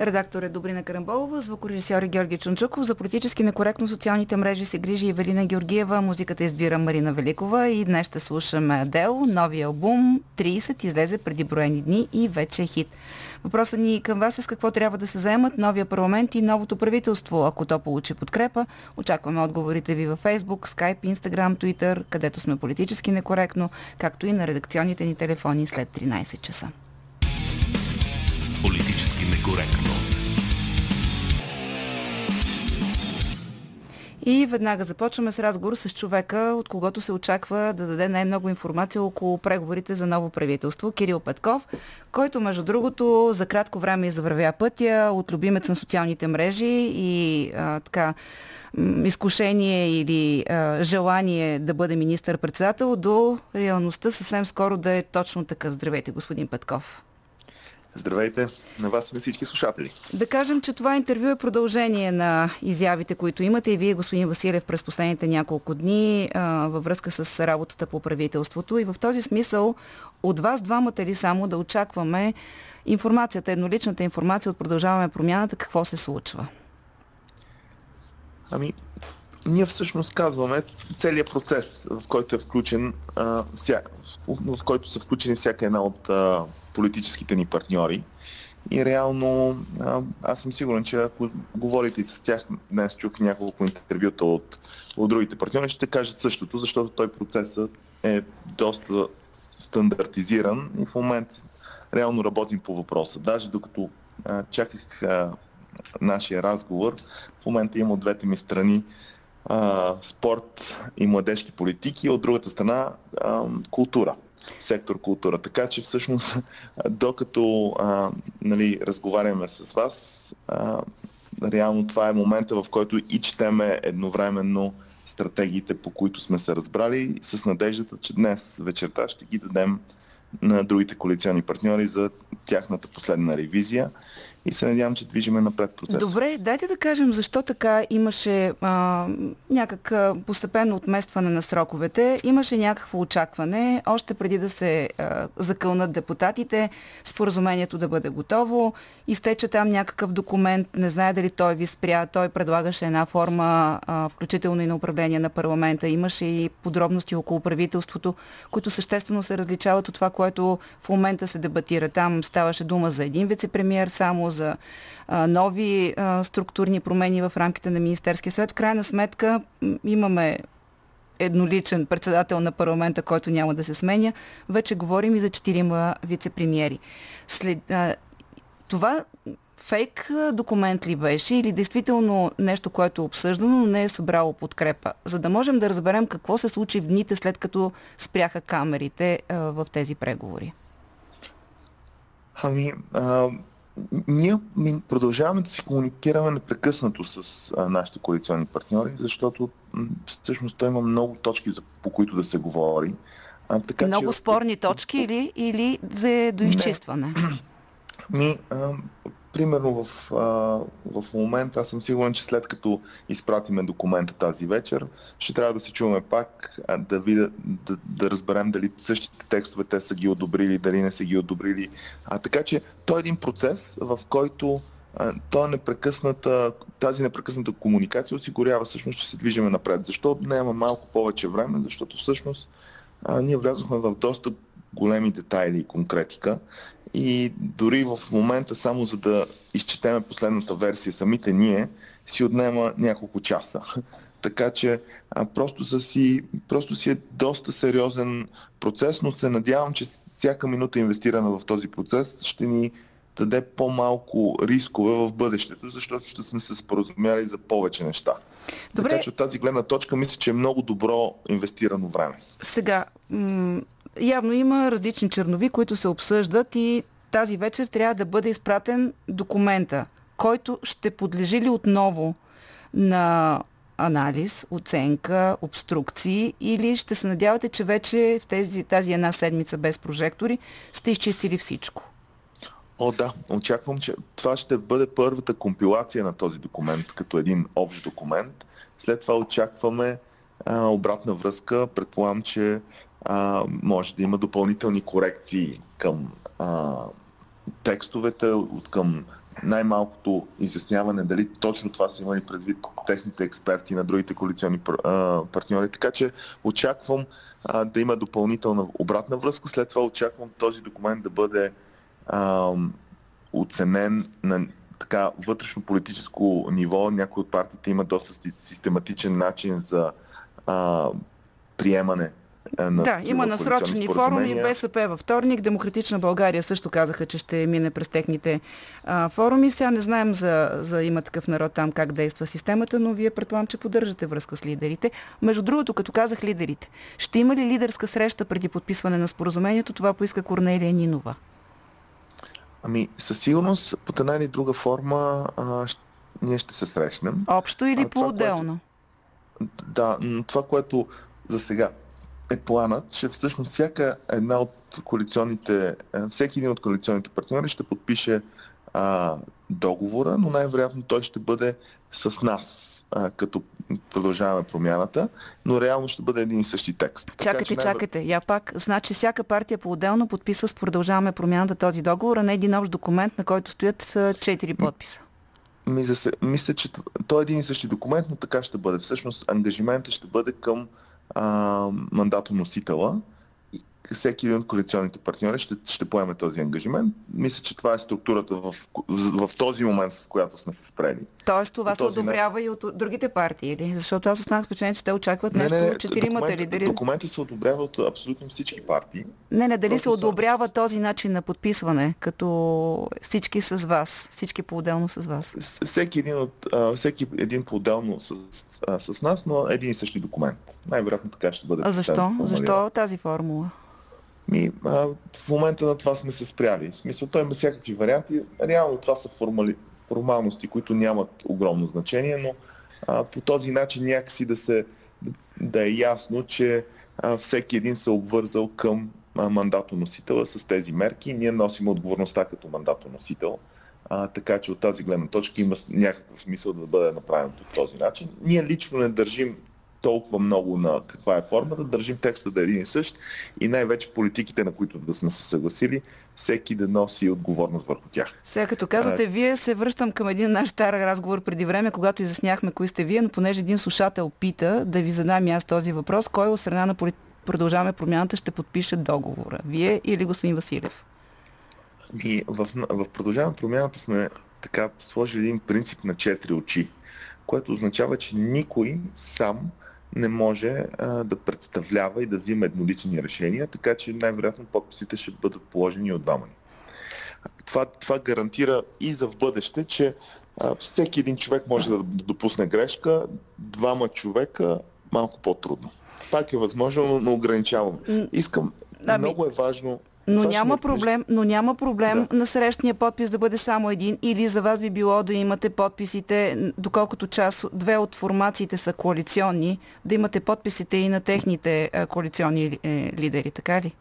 Редактор е Добрина Карамболова, звукорежисьор е Георги Чунчуков. За политически некоректно социалните мрежи се грижи Евелина Георгиева. Музиката избира Марина Великова и днес ще слушаме Адел. Новия албум 30 излезе преди броени дни и вече е хит. Въпросът ни към вас е с какво трябва да се заемат новия парламент и новото правителство, ако то получи подкрепа. Очакваме отговорите ви във Facebook, Skype, Instagram, Twitter, където сме политически некоректно, както и на редакционните ни телефони след 13 часа. Некоректно. И веднага започваме с разговор с човека, от когото се очаква да даде най-много информация около преговорите за ново правителство, Кирил Петков, който, между другото, за кратко време извървя пътя от любимец на социалните мрежи и а, така изкушение или а, желание да бъде министър-председател до реалността съвсем скоро да е точно такъв. Здравейте, господин Петков. Здравейте на вас и на всички слушатели. Да кажем, че това интервю е продължение на изявите, които имате и вие, господин Василев, през последните няколко дни а, във връзка с работата по правителството. И в този смисъл от вас двамата ли само да очакваме информацията, едноличната информация от Продължаваме промяната, какво се случва? Ами, ние всъщност казваме целият процес, в който е включен, а, вся, в, който са включени всяка една от а, политическите ни партньори. И реално аз съм сигурен, че ако говорите и с тях, днес чух няколко интервюта от, от другите партньори, ще кажат същото, защото той процесът е доста стандартизиран и в момента реално работим по въпроса. Даже докато а, чаках а, нашия разговор, в момента има от двете ми страни а, спорт и младежки политики, от другата страна а, култура сектор култура. Така че всъщност, докато а, нали, разговаряме с вас, а, реално това е момента, в който и четеме едновременно стратегиите, по които сме се разбрали, с надеждата, че днес вечерта ще ги дадем на другите коалиционни партньори за тяхната последна ревизия и се надявам, че движиме напред процеса. Добре, дайте да кажем защо така имаше а, някак постепенно отместване на сроковете, имаше някакво очакване, още преди да се а, закълнат депутатите, споразумението да бъде готово, изтече там някакъв документ, не знае дали той ви спря, той предлагаше една форма, а, включително и на управление на парламента, имаше и подробности около правителството, които съществено се различават от това, което в момента се дебатира. Там ставаше дума за един вице-премьер само, за а, нови а, структурни промени в рамките на Министерския съвет. В крайна сметка имаме едноличен председател на парламента, който няма да се сменя. Вече говорим и за четирима вице-премьери. След, а, това фейк документ ли беше или действително нещо, което е обсъждано, но не е събрало подкрепа, за да можем да разберем какво се случи в дните след като спряха камерите а, в тези преговори? Ами, а, ние продължаваме да си комуникираме непрекъснато с а, нашите коалиционни партньори, защото всъщност той има много точки, за, по които да се говори. А, така, много че, спорни точки или, или за доизчистване? Не. Ми, а, примерно в, а, в момента аз съм сигурен, че след като изпратиме документа тази вечер, ще трябва да се чуваме пак, а, да, видя, да, да разберем дали същите текстове те са ги одобрили, дали не са ги одобрили. А, така че той е един процес, в който а, той е непрекъсната, тази непрекъсната комуникация осигурява всъщност, че се движиме напред. Защо няма малко повече време? Защото всъщност а, ние влязохме в доста големи детайли и конкретика и дори в момента, само за да изчетеме последната версия самите ние, си отнема няколко часа. Така че а, просто, са си, просто си е доста сериозен процес, но се надявам, че всяка минута инвестирана в този процес ще ни даде по-малко рискове в бъдещето, защото ще сме се споразумяли за повече неща. Добре. Така че от тази гледна точка мисля, че е много добро инвестирано време. Сега, м- явно има различни чернови, които се обсъждат и тази вечер трябва да бъде изпратен документа, който ще подлежи ли отново на анализ, оценка, обструкции или ще се надявате, че вече в тези, тази една седмица без прожектори сте изчистили всичко? О, да. Очаквам, че това ще бъде първата компилация на този документ като един общ документ. След това очакваме а, обратна връзка. Предполагам, че а, може да има допълнителни корекции към а, текстовете, от към най-малкото изясняване дали точно това са имали предвид техните експерти на другите коалиционни партньори. Така че очаквам а, да има допълнителна обратна връзка. След това очаквам този документ да бъде а, оценен на така вътрешно политическо ниво. Някои от партиите имат доста систематичен начин за а, приемане на Да, има насрочени форуми. БСП във вторник, Демократична България също казаха, че ще мине през техните а, форуми. Сега не знаем за, за има такъв народ там как действа системата, но вие предполагам, че поддържате връзка с лидерите. Между другото, като казах лидерите, ще има ли лидерска среща преди подписване на споразумението? Това поиска Корнелия Нинова. Ами, със сигурност, под една или друга форма а, ние ще се срещнем. Общо или по-отделно? Да, това, което за сега е планът, че всъщност всяка една от коалиционните, е, всеки един от коалиционните партньори ще подпише а, договора, но най-вероятно той ще бъде с нас, а, като продължаваме промяната, но реално ще бъде един и същи текст. Чакайте, най- чакайте. Я пак, значи всяка партия по-отделно подписва с продължаваме промяната този договор, а не един общ документ, на който стоят четири подписа. Мисля, че той е един и същи документ, но така ще бъде. Всъщност ангажиментът ще бъде към а. Всеки един от коалиционните партньори ще, ще поеме този ангажимент. Мисля, че това е структурата в, в, в този момент, в която сме се спрели. Тоест това се одобрява не... и от другите партии, или? Защото аз останах впечатлен, че те очакват не, нещо не, не, четиримата лидери. Документи се одобрява от абсолютно всички партии. Не, не, дали се одобрява са... този начин на подписване, като всички с вас, всички по-отделно с вас? Всеки един, от, всеки един по-отделно с, с нас, но един и същи документ. Най-вероятно така ще бъде. А защо? Защо тази формула? Ми, а, в момента на това сме се спряли. В смисъл, той има всякакви варианти. Реално това са формали, формалности, които нямат огромно значение, но а, по този начин някакси да, се, да е ясно, че а, всеки един се обвързал към мандатоносителя с тези мерки. Ние носим отговорността като мандатоносител. А, така че от тази гледна точка има някакъв смисъл да бъде направено по този начин. Ние лично не държим толкова много на каква е формата, държим текста да е един и същ и най-вече политиките, на които да сме се съгласили, всеки да носи отговорност върху тях. Сега като казвате, а... вие се връщам към един наш стар разговор преди време, когато изясняхме кои сте вие, но понеже един слушател пита да ви задам аз този въпрос, кой от страна на полит... продължаваме промяната ще подпише договора? Вие или господин Василев? Ми, в, в продължаваме промяната сме така сложили един принцип на четири очи, което означава, че никой сам не може а, да представлява и да взима еднолични решения, така че най-вероятно подписите ще бъдат положени от двама ни. Това, това гарантира и за в бъдеще, че а, всеки един човек може да допусне грешка, двама човека малко по-трудно. Пак е възможно, но ограничавам. Искам, ами... много е важно но няма, проблем, но няма проблем да. на срещния подпис да бъде само един или за вас би било да имате подписите, доколкото част, две от формациите са коалиционни, да имате подписите и на техните коалиционни е, лидери, така ли?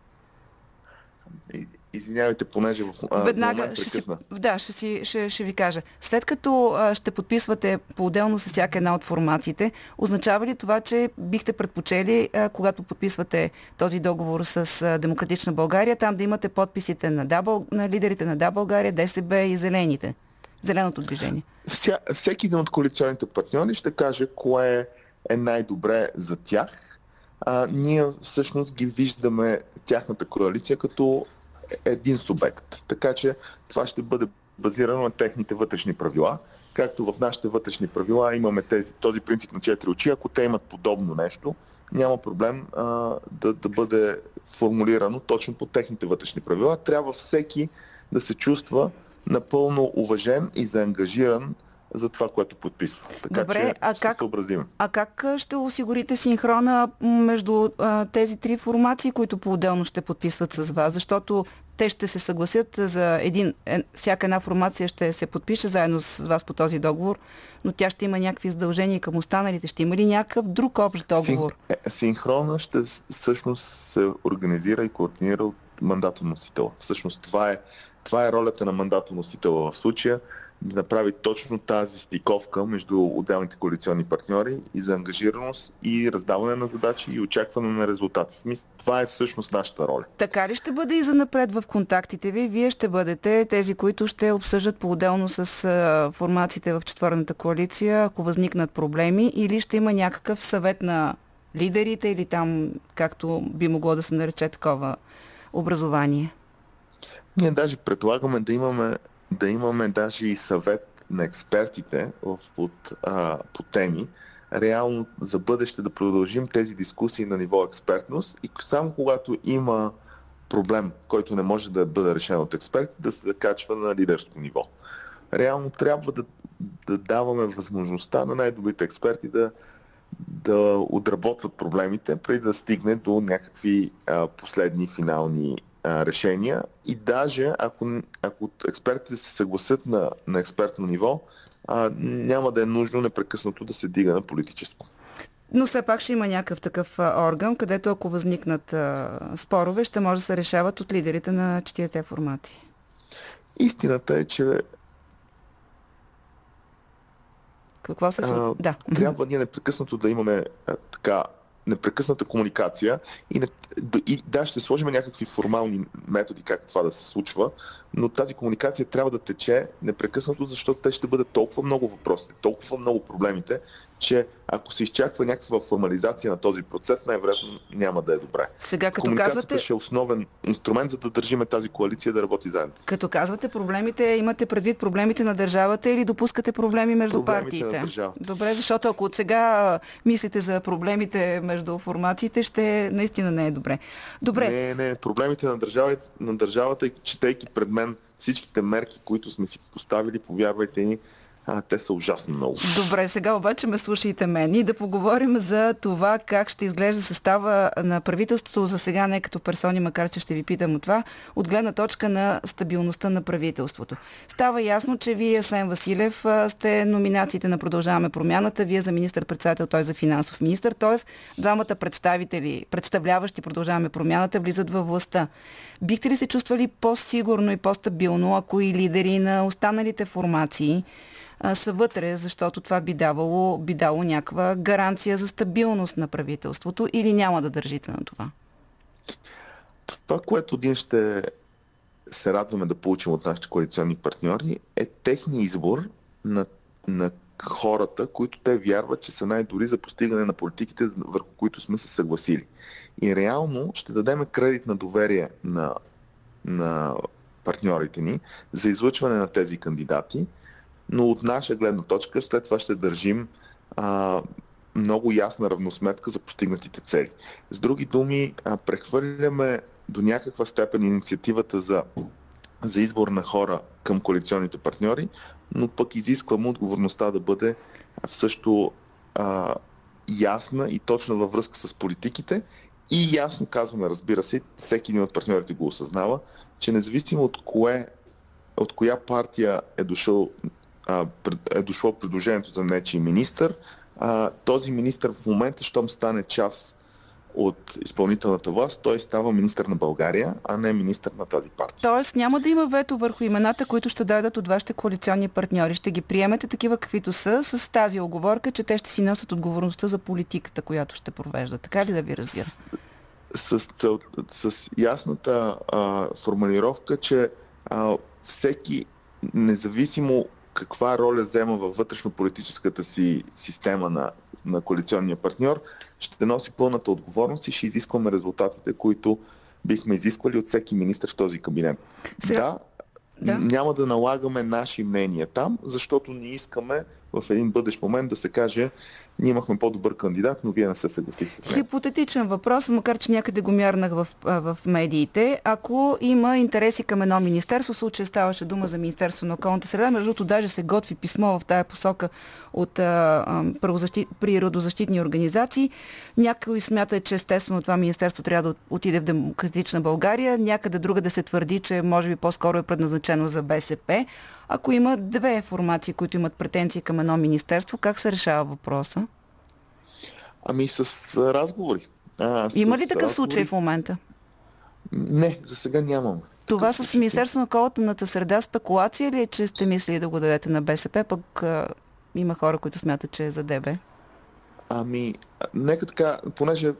Извинявайте, понеже в а, Веднага ще си, да, ще, си, ще, ще ви кажа. След като а, ще подписвате по-отделно с всяка една от формациите, означава ли това, че бихте предпочели, а, когато подписвате този договор с а, Демократична България, там да имате подписите на, да, на лидерите на Да България, ДСБ и Зелените? Зеленото движение. Вся, всеки един от коалиционните партньори ще каже кое е най-добре за тях. А, ние всъщност ги виждаме тяхната коалиция като един субект. Така че това ще бъде базирано на техните вътрешни правила. Както в нашите вътрешни правила имаме тези, този принцип на четири очи, ако те имат подобно нещо, няма проблем а, да, да бъде формулирано точно по техните вътрешни правила. Трябва всеки да се чувства напълно уважен и заангажиран за това, което подписва. Така Добре, че а как, съобразим. А как ще осигурите синхрона между а, тези три формации, които по-отделно ще подписват с вас? Защото те ще се съгласят за един, е, всяка една формация ще се подпише заедно с вас по този договор, но тя ще има някакви задължения към останалите. Ще има ли някакъв друг общ договор? Син, е, синхрона ще всъщност се организира и координира от мандатоносител. Всъщност това е, това е ролята на мандатоносител в случая да направи точно тази стиковка между отделните коалиционни партньори и за ангажираност и раздаване на задачи и очакване на резултати. Това е всъщност нашата роля. Така ли ще бъде и за напред в контактите ви? Вие ще бъдете тези, които ще обсъждат по-отделно с формациите в четвърната коалиция, ако възникнат проблеми, или ще има някакъв съвет на лидерите или там, както би могло да се нарече такова образование? Ние даже предлагаме да имаме да имаме даже и съвет на експертите в, а, по теми, реално за бъдеще да продължим тези дискусии на ниво експертност и само когато има проблем, който не може да бъде решен от експерти, да се закачва на лидерско ниво. Реално трябва да, да даваме възможността на най-добрите експерти да, да отработват проблемите, преди да стигне до някакви а, последни финални а, решения и даже ако, ако експертите се съгласят на, на експертно ниво, а, няма да е нужно непрекъснато да се дига на политическо. Но все пак ще има някакъв такъв орган, където ако възникнат а, спорове, ще може да се решават от лидерите на четирите формати. Истината е, че какво се случва? Да. Трябва ние непрекъснато да имаме а, така непрекъсната комуникация и, и да, ще сложим някакви формални методи как това да се случва, но тази комуникация трябва да тече непрекъснато, защото те ще бъдат толкова много въпросите, толкова много проблемите, че ако се изчаква някаква формализация на този процес, най-вероятно няма да е добре. Сега като казвате... ще е основен инструмент, за да държиме тази коалиция да работи заедно. Като казвате проблемите, имате предвид проблемите на държавата или допускате проблеми между проблемите партиите? На държавата. Добре, защото ако от сега мислите за проблемите между формациите, ще наистина не е добре. Добре. Не, не, проблемите на държавата, на държавата четейки пред мен всичките мерки, които сме си поставили, повярвайте ни, а, те са ужасно много. Добре, сега обаче ме слушайте мен и да поговорим за това как ще изглежда състава на правителството за сега, не като персони, макар че ще ви питам от това, от гледна точка на стабилността на правителството. Става ясно, че вие, Сен Василев, сте номинациите на Продължаваме промяната, вие за министър-председател, той за финансов министр, т.е. двамата представители, представляващи Продължаваме промяната, влизат във властта. Бихте ли се чувствали по-сигурно и по-стабилно, ако и лидери на останалите формации са вътре, защото това би давало, би дало някаква гаранция за стабилност на правителството или няма да държите на това? Това, което ние ще се радваме да получим от нашите коалиционни партньори, е техния избор на, на хората, които те вярват, че са най-дори за постигане на политиките, върху които сме се съгласили. И реално ще дадем кредит на доверие на, на партньорите ни за излъчване на тези кандидати, но от наша гледна точка след това ще държим а, много ясна равносметка за постигнатите цели. С други думи, а, прехвърляме до някаква степен инициативата за, за избор на хора към коалиционните партньори, но пък изискваме отговорността да бъде също а, ясна и точна във връзка с политиките и ясно казваме, разбира се, всеки един от партньорите го осъзнава, че независимо от кое, от коя партия е дошъл е дошло предложението за нечи министър, този министър в момента, щом стане част от изпълнителната власт, той става министър на България, а не министър на тази партия. Тоест няма да има вето върху имената, които ще дойдат от вашите коалиционни партньори. Ще ги приемете такива каквито са, с тази оговорка, че те ще си носят отговорността за политиката, която ще провеждат. Така ли да ви разбира? С, с, с, с ясната а, формулировка, че а, всеки, независимо каква роля взема във вътрешно-политическата си система на, на коалиционния партньор, ще носи пълната отговорност и ще изискваме резултатите, които бихме изисквали от всеки министр в този кабинет. Сега... Да, да, няма да налагаме наши мнения там, защото не искаме в един бъдещ момент да се каже ние имахме по-добър кандидат, но вие не се съгласихте. Хипотетичен въпрос, макар че някъде го мярнах в, в медиите. Ако има интереси към едно министерство, в случай ставаше дума за Министерство на околната среда, между другото даже се готви писмо в тая посока от а, природозащитни организации. Някой смята, че естествено това министерство трябва да отиде в демократична България, някъде друга да се твърди, че може би по-скоро е предназначено за БСП. Ако има две формации, които имат претенции към едно министерство, как се решава въпроса? Ами с разговори. А, с Има ли такъв разговори... случай в момента? Не, за сега нямаме. Това с Министерство на околната среда спекулация ли е, че сте мислили да го дадете на БСП, пък а, има хора, които смятат, че е за ДБ? Ами, нека така, понеже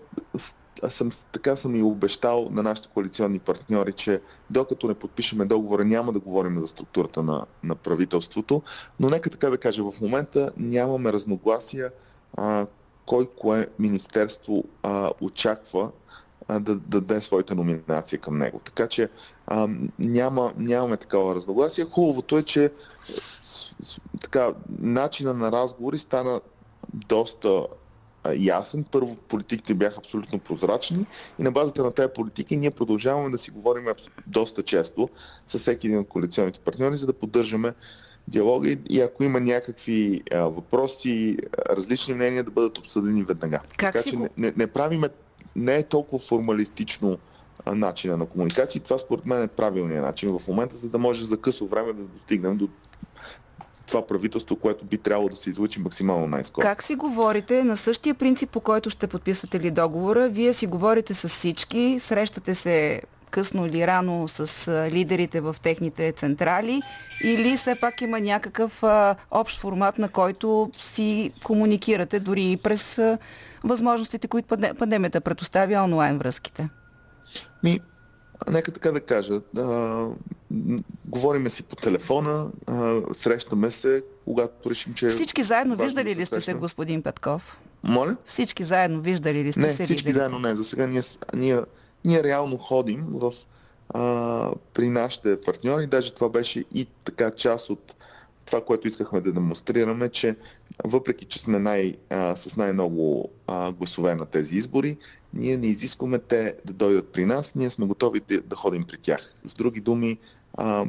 аз съм, така съм и обещал на нашите коалиционни партньори, че докато не подпишеме договора, няма да говорим за структурата на, на правителството, но нека така да кажа, в момента нямаме разногласия а, кой кое министерство а, очаква а, да, да даде своята номинация към него. Така че а, няма, нямаме такава разногласие. Хубавото е, че така, начина на разговори стана доста ясен. Първо, политиките бяха абсолютно прозрачни и на базата на тези политики ние продължаваме да си говорим доста често с всеки един от коалиционните партньори, за да поддържаме диалога и ако има някакви а, въпроси, различни мнения да бъдат обсъдени веднага. Как така че го... не, не правиме, не е толкова формалистично а, начина на комуникация. Това според мен е правилният начин в момента, за да може за късо време да достигнем до това правителство, което би трябвало да се излучи максимално най-скоро. Как си говорите на същия принцип, по който ще подписвате ли договора? Вие си говорите с всички, срещате се късно или рано с лидерите в техните централи или все пак има някакъв а, общ формат, на който си комуникирате дори и през а, възможностите, които пандемията предоставя онлайн връзките? Ми, нека така да кажа. А, говориме си по телефона, а, срещаме се, когато решим, че... Всички заедно виждали ли сте се, господин Петков? Моля? Всички заедно виждали ли сте не, се? Не, всички лидерите? заедно не. За сега ние, ние, ние реално ходим в, а, при нашите партньори. Даже това беше и така част от това, което искахме да демонстрираме, че въпреки, че сме най, а, с най-много а, гласове на тези избори, ние не изискваме те да дойдат при нас, ние сме готови да, да ходим при тях. С други думи, а,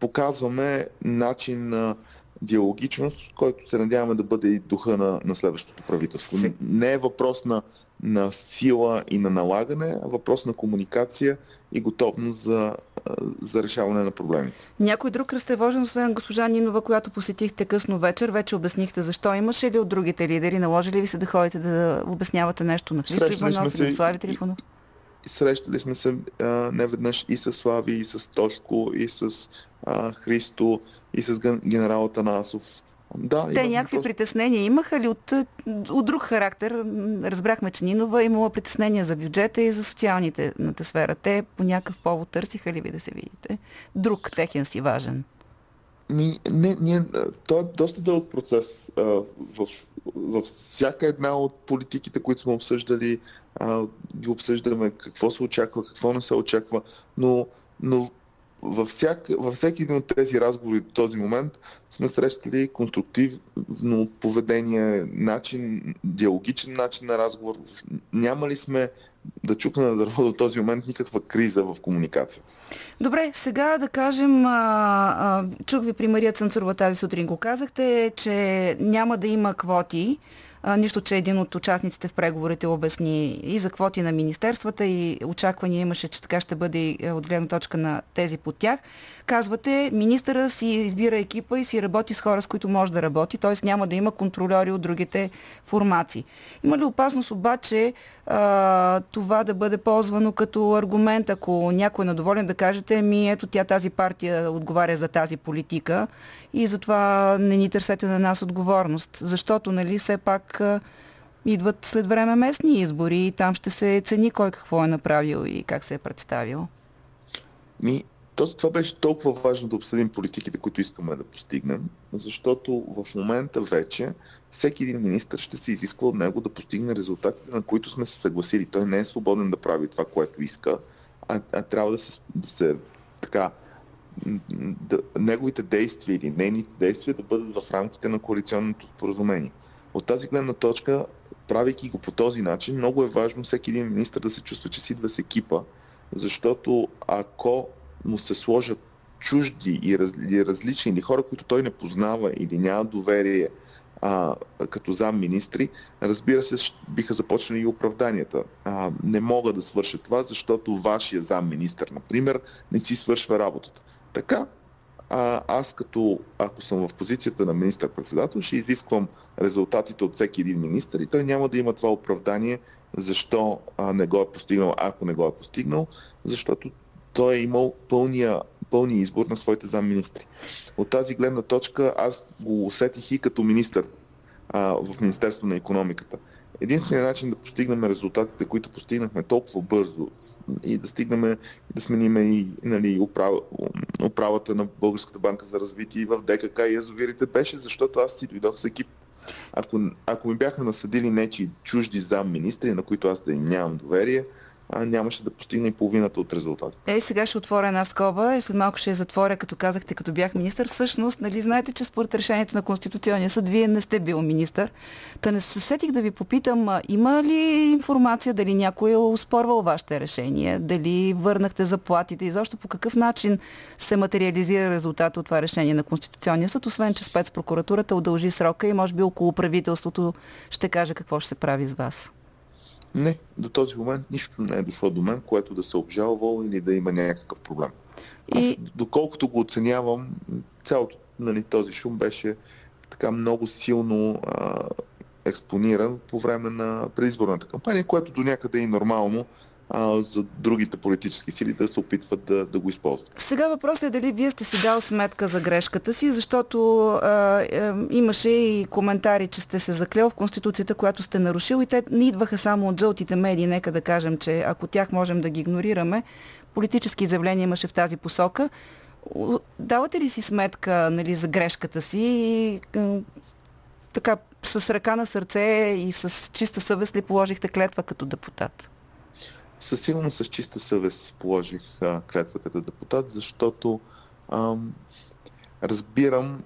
показваме начин на диалогичност, който се надяваме да бъде и духа на, на следващото правителство. Не е въпрос на, на сила и на налагане, а въпрос на комуникация и готовност за, за решаване на проблемите. Някой друг разтревожен, освен госпожа Нинова, която посетихте късно вечер, вече обяснихте защо. Имаше ли от другите лидери? Наложили ви се да ходите да обяснявате нещо на Христо Иванов и на Слави Трифонов? Срещали сме се а, не веднъж и с Слави, и с Тошко, и с а, Христо, и с генерал Танасов. Да, Те някакви просто... притеснения имаха ли от, от друг характер? Разбрахме, че Нинова имала притеснения за бюджета и за социалните на сфера. Те по някакъв повод търсиха ли ви да се видите? Друг техен си важен. Ми, не, не, то е доста дълъг процес. А, в, в всяка една от политиките, които сме обсъждали, а, ги обсъждаме какво се очаква, какво не се очаква, но, но във, всяк, във всеки един от тези разговори до този момент сме срещали конструктивно поведение, начин, диалогичен начин на разговор. Няма ли сме да чукна на дърво до този момент никаква криза в комуникацията. Добре, сега да кажем, а, а, чух ви при Мария Цънцурова тази сутрин го казахте, че няма да има квоти нищо, че един от участниците в преговорите обясни и за квоти на министерствата и очаквания имаше, че така ще бъде е, от гледна точка на тези под тях. Казвате, министъра си избира екипа и си работи с хора, с които може да работи, т.е. няма да има контролери от другите формации. Има ли опасност обаче а, това да бъде ползвано като аргумент, ако някой е недоволен да кажете, ми ето тя тази партия отговаря за тази политика и затова не ни търсете на нас отговорност. Защото, нали, все пак а, идват след време местни избори и там ще се цени кой какво е направил и как се е представил. Ми, то, това беше толкова важно да обсъдим политиките, които искаме да постигнем, защото в момента вече всеки един министр ще се изисква от него да постигне резултатите, на които сме се съгласили. Той не е свободен да прави това, което иска, а, а трябва да се, да се така, да, неговите действия или нейните действия да бъдат в рамките на коалиционното споразумение. От тази гледна точка, правейки го по този начин, много е важно всеки един министр да се чувства, че си идва с екипа, защото ако му се сложат чужди и, или различни, или хора, които той не познава или няма доверие а, като замминистри, разбира се, биха започнали и оправданията. А, не мога да свърша това, защото вашия замминистър, например, не си свършва работата. Така, а, аз като, ако съм в позицията на министър-председател, ще изисквам резултатите от всеки един министър и той няма да има това оправдание, защо а, не го е постигнал, ако не го е постигнал, защото той е имал пълния, пълния избор на своите замминистри. От тази гледна точка аз го усетих и като министър а, в Министерство на економиката. Единственият начин да постигнем резултатите, които постигнахме толкова бързо и да стигнем да сменим и нали, управ, управата на Българската банка за развитие и в ДКК и язовирите беше, защото аз си дойдох с екип. Ако, ако ми бяха насъдили нечи чужди замминистри, на които аз да нямам доверие, нямаше да постигне и половината от резултатите. Е, сега ще отворя една скоба и след малко ще я затворя, като казахте, като бях министър. Всъщност, нали, знаете, че според решението на Конституционния съд, вие не сте бил министър. Та не се сетих да ви попитам, има ли информация, дали някой е успорвал вашите решения, дали върнахте заплатите и защо по какъв начин се материализира резултата от това решение на Конституционния съд, освен че спецпрокуратурата удължи срока и може би около правителството ще каже какво ще се прави с вас. Не, до този момент нищо не е дошло до мен, което да се обжалвал или да има някакъв проблем. И... Аз, доколкото го оценявам, цялото нали, този шум беше така много силно а, експониран по време на предизборната кампания, което до някъде е и нормално, а, за другите политически сили да се опитват да, да го използват. Сега въпросът е дали вие сте си дал сметка за грешката си, защото а, е, имаше и коментари, че сте се заклел в Конституцията, която сте нарушил и те не идваха само от жълтите медии. Нека да кажем, че ако тях можем да ги игнорираме, политически изявления имаше в тази посока. Давате ли си сметка нали, за грешката си и така с ръка на сърце и с чиста съвест ли положихте клетва като депутат? Със сигурност с чиста съвест положих а, клетва като депутат, защото ам, разбирам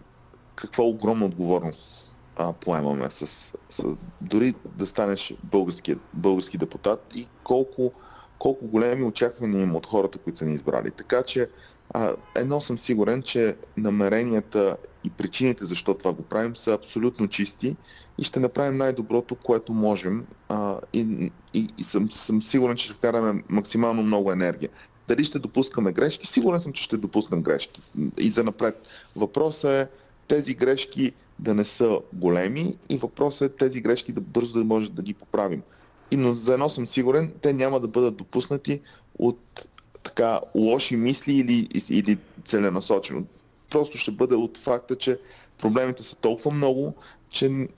каква огромна отговорност а, поемаме с, с, дори да станеш български, български депутат и колко, колко големи очаквания има от хората, които са ни избрали. Така че а, едно съм сигурен, че намеренията и причините защо това го правим са абсолютно чисти и ще направим най-доброто, което можем а, и, и, и съм, съм сигурен, че ще вкараме максимално много енергия. Дали ще допускаме грешки? Сигурен съм, че ще допуснем грешки и за напред. Въпросът е тези грешки да не са големи и въпросът е тези грешки да бързо да може да ги поправим. И но за едно съм сигурен, те няма да бъдат допуснати от така лоши мисли или, или целенасочено. Просто ще бъде от факта, че проблемите са толкова много, че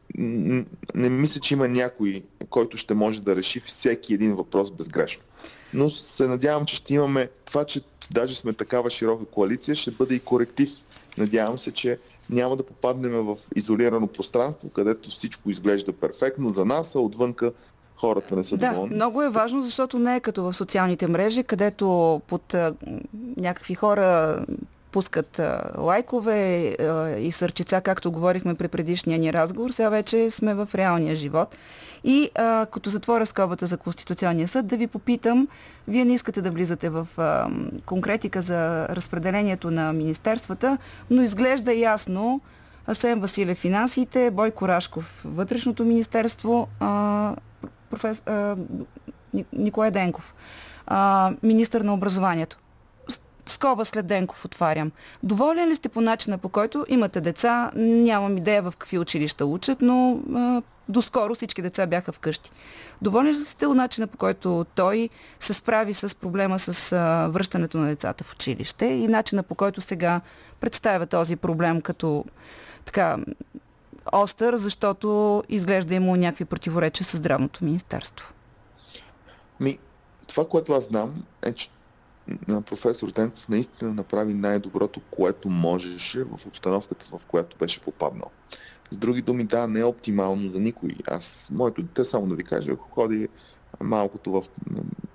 не мисля, че има някой, който ще може да реши всеки един въпрос безгрешно. Но се надявам, че ще имаме това, че даже сме такава широка коалиция, ще бъде и коректив. Надявам се, че няма да попаднем в изолирано пространство, където всичко изглежда перфектно за нас, а отвънка хората не са да, доволни. много е важно, защото не е като в социалните мрежи, където под а, някакви хора пускат а, лайкове а, и сърчица, както говорихме при предишния ни разговор. Сега вече сме в реалния живот. И а, като затворя скобата за Конституционния съд, да ви попитам, вие не искате да влизате в а, конкретика за разпределението на министерствата, но изглежда ясно, Асен Василев финансите, Бойко Рашков вътрешното министерство, а, профес, а, Николай Денков, а, министър на образованието. Скоба след Денков отварям. Доволен ли сте по начина по който имате деца? Нямам идея в какви училища учат, но а, доскоро всички деца бяха вкъщи. Доволен ли сте от начина по който той се справи с проблема с а, връщането на децата в училище и начина по който сега представя този проблем като така остър, защото изглежда има някакви противоречия с здравното министерство? Ми, това, което аз знам е, че професор Денков наистина направи най-доброто, което можеше в обстановката, в която беше попаднал. С други думи, да, не е оптимално за никой. Аз, моето дете, само да ви кажа, ако ходи малкото в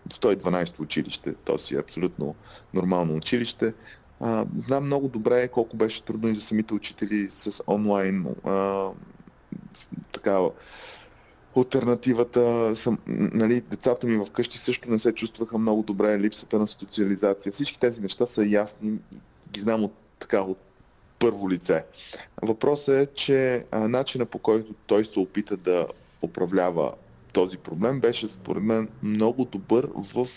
112 училище, то си е абсолютно нормално училище, а, знам много добре колко беше трудно и за самите учители с онлайн а, такава альтернативата. Съм, нали, децата ми вкъщи също не се чувстваха много добре, липсата на социализация. Всички тези неща са ясни, ги знам от, така, от първо лице. Въпросът е, че а, начина по който той се опита да управлява този проблем беше според мен много добър в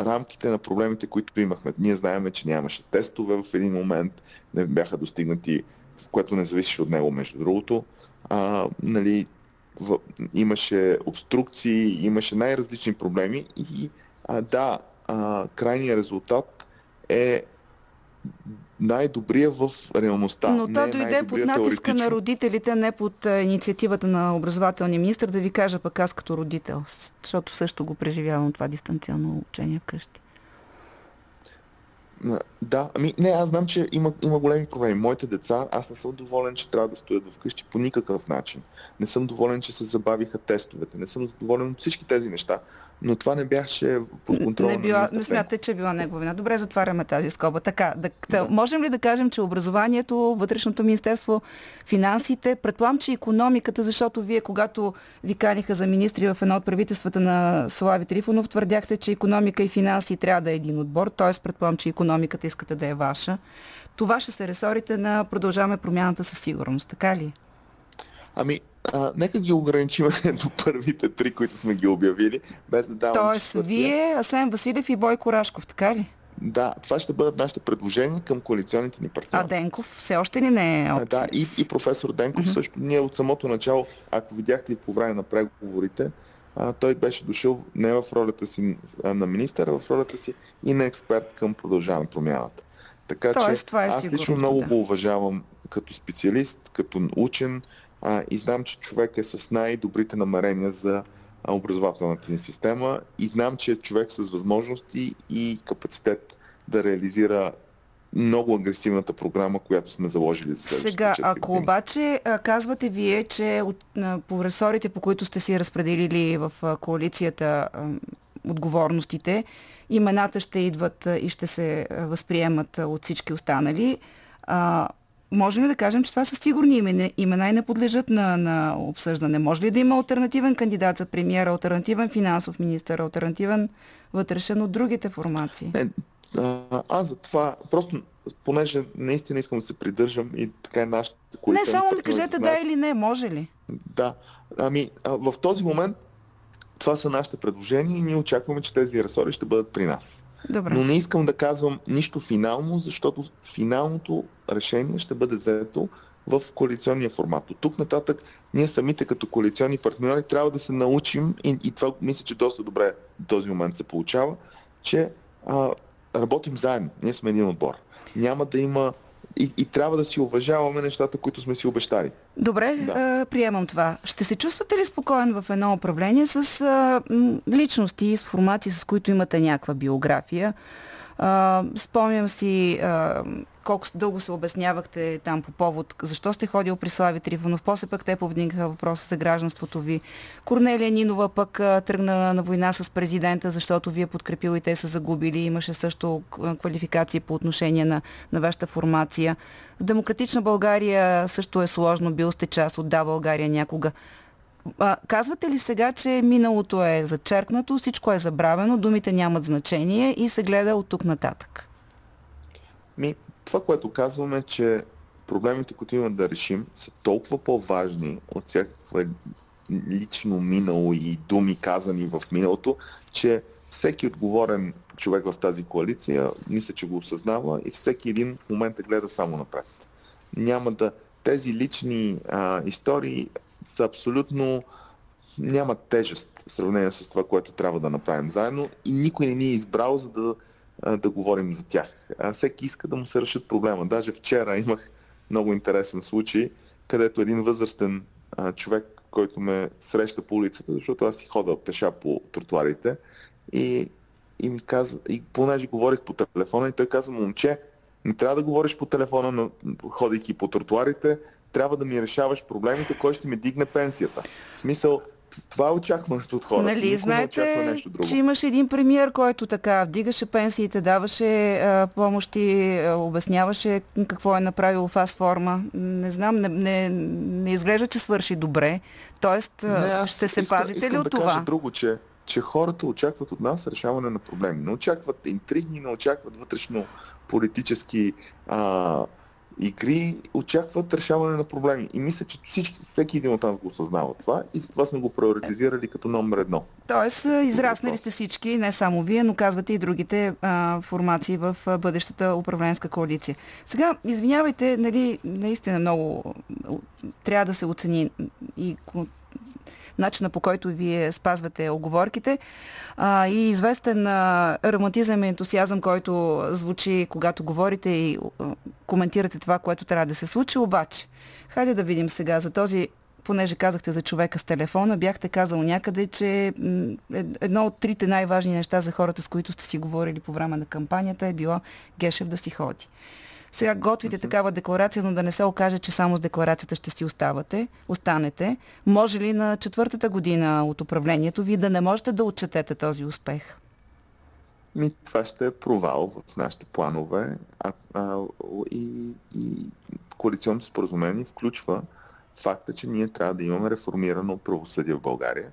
рамките на проблемите, които имахме. Ние знаеме, че нямаше тестове в един момент, не бяха достигнати, което не зависеше от него, между другото. А, нали, в, имаше обструкции, имаше най-различни проблеми и а, да, а, крайният резултат е най-добрия в реалността. Но това дойде под натиска на родителите, не под инициативата на образователния министр да ви кажа пък аз като родител, защото също го преживявам това дистанционно учение вкъщи. Да, ами не, аз знам, че има, има големи проблеми. Моите деца, аз не съм доволен, че трябва да стоят вкъщи по никакъв начин. Не съм доволен, че се забавиха тестовете. Не съм доволен от всички тези неща но това не бяше под контрол. Не, била, не смятате, че е била негова вина. Добре, затваряме тази скоба. Така, да, да. можем ли да кажем, че образованието, вътрешното министерство, финансите, предполагам, че економиката, защото вие, когато ви каниха за министри в едно от правителствата на Слави Трифонов, твърдяхте, че економика и финанси трябва да е един отбор, т.е. предполагам, че економиката искате да е ваша. Това ще се ресорите на продължаваме промяната със сигурност, така ли? Ами, а, нека ги ограничим до първите три, които сме ги обявили, без да даваме Тоест, четвъртия. вие, Асен Василев и Бойко Рашков, така ли? Да, това ще бъдат нашите предложения към коалиционните ни партньори. А Денков все още ли не е опция? Да, и, и професор Денков uh-huh. също. Ние от самото начало, ако видяхте и по време на преговорите, а, той беше дошъл не в ролята си на министър, а в ролята си и на експерт към продължаване промяната. Така Тоест, че това е аз сигурно, лично много да. го уважавам като специалист, като учен, а, и знам, че човек е с най-добрите намерения за образователната ни система и знам, че е човек с възможности и капацитет да реализира много агресивната програма, която сме заложили за Сега, ако години. обаче казвате вие, че от, по ресорите, по които сте си разпределили в коалицията отговорностите, имената ще идват и ще се възприемат от всички останали, можем ли да кажем, че това са сигурни имена, имена и не подлежат на, на обсъждане? Може ли да има альтернативен кандидат за премиера, альтернативен финансов министър, альтернативен вътрешен от другите формации? Не, аз за това, просто понеже наистина искам да се придържам и така е нашата Не, само ми кажете да или не, може ли? Да, ами в този момент това са нашите предложения и ние очакваме, че тези ресори ще бъдат при нас. Добре. Но не искам да казвам нищо финално, защото финалното решение ще бъде взето в коалиционния формат. От тук нататък ние самите като коалиционни партньори трябва да се научим, и, и това мисля, че доста добре до този момент се получава, че а, работим заедно. Ние сме един отбор. Няма да има и, и трябва да си уважаваме нещата, които сме си обещали. Добре, да. а, приемам това. Ще се чувствате ли спокоен в едно управление с а, личности, с формации, с които имате някаква биография? А, спомням си а, колко дълго се обяснявахте там по повод, защо сте ходил при Слави Трифонов, после пък те повдигнаха въпроса за гражданството ви. Корнелия Нинова пък а, тръгна на война с президента, защото вие подкрепил и те са загубили. Имаше също квалификации по отношение на, на вашата формация. В Демократична България също е сложно, бил сте част от Да България някога. А, казвате ли сега, че миналото е зачеркнато, всичко е забравено, думите нямат значение и се гледа от тук нататък? Ми, това, което казваме, че проблемите, които имаме да решим, са толкова по-важни от всякаква лично минало и думи казани в миналото, че всеки отговорен човек в тази коалиция, мисля, че го осъзнава и всеки един в момента гледа само напред. Няма да... Тези лични а, истории са абсолютно... нямат тежест в сравнение с това, което трябва да направим заедно и никой не ни е избрал, за да да говорим за тях. А всеки иска да му се решат проблема. Даже вчера имах много интересен случай, където един възрастен а, човек, който ме среща по улицата, защото аз си хода пеша по тротуарите и, и ми каза, и понеже говорих по телефона и той каза, момче, не трябва да говориш по телефона, но, ходейки по тротуарите, трябва да ми решаваш проблемите, кой ще ми дигне пенсията. В смисъл, това е очакването от хората. Нали, Никой не знаете, очаква нещо друго. че имаше един премиер, който така вдигаше пенсиите, даваше а, помощи, а, обясняваше какво е направил фаст форма. Не знам, не, не, не изглежда, че свърши добре. Тоест, Не, аз ще се искам, пазите искам ли от да това? Кажа друго, че, че хората очакват от нас решаване на проблеми. Не очакват интриги, не очакват вътрешно политически а, игри, очакват решаване на проблеми. И мисля, че всички, всеки един от нас го осъзнава това и затова сме го приоритизирали като номер едно. Тоест, израснали сте всички, не само вие, но казвате и другите а, формации в бъдещата управленска коалиция. Сега, извинявайте, нали, наистина много трябва да се оцени и начина по който вие спазвате оговорките а, и известен а, романтизъм и ентусиазъм, който звучи, когато говорите и а, коментирате това, което трябва да се случи. Обаче, хайде да видим сега за този понеже казахте за човека с телефона, бяхте казал някъде, че ед- едно от трите най-важни неща за хората, с които сте си говорили по време на кампанията е било Гешев да си ходи. Сега готвите такава декларация, но да не се окаже, че само с декларацията ще си оставате, останете. Може ли на четвъртата година от управлението ви да не можете да отчетете този успех? Ми, това ще е провал в нашите планове а, а, и, и коалиционното споразумение включва факта, че ние трябва да имаме реформирано правосъдие в България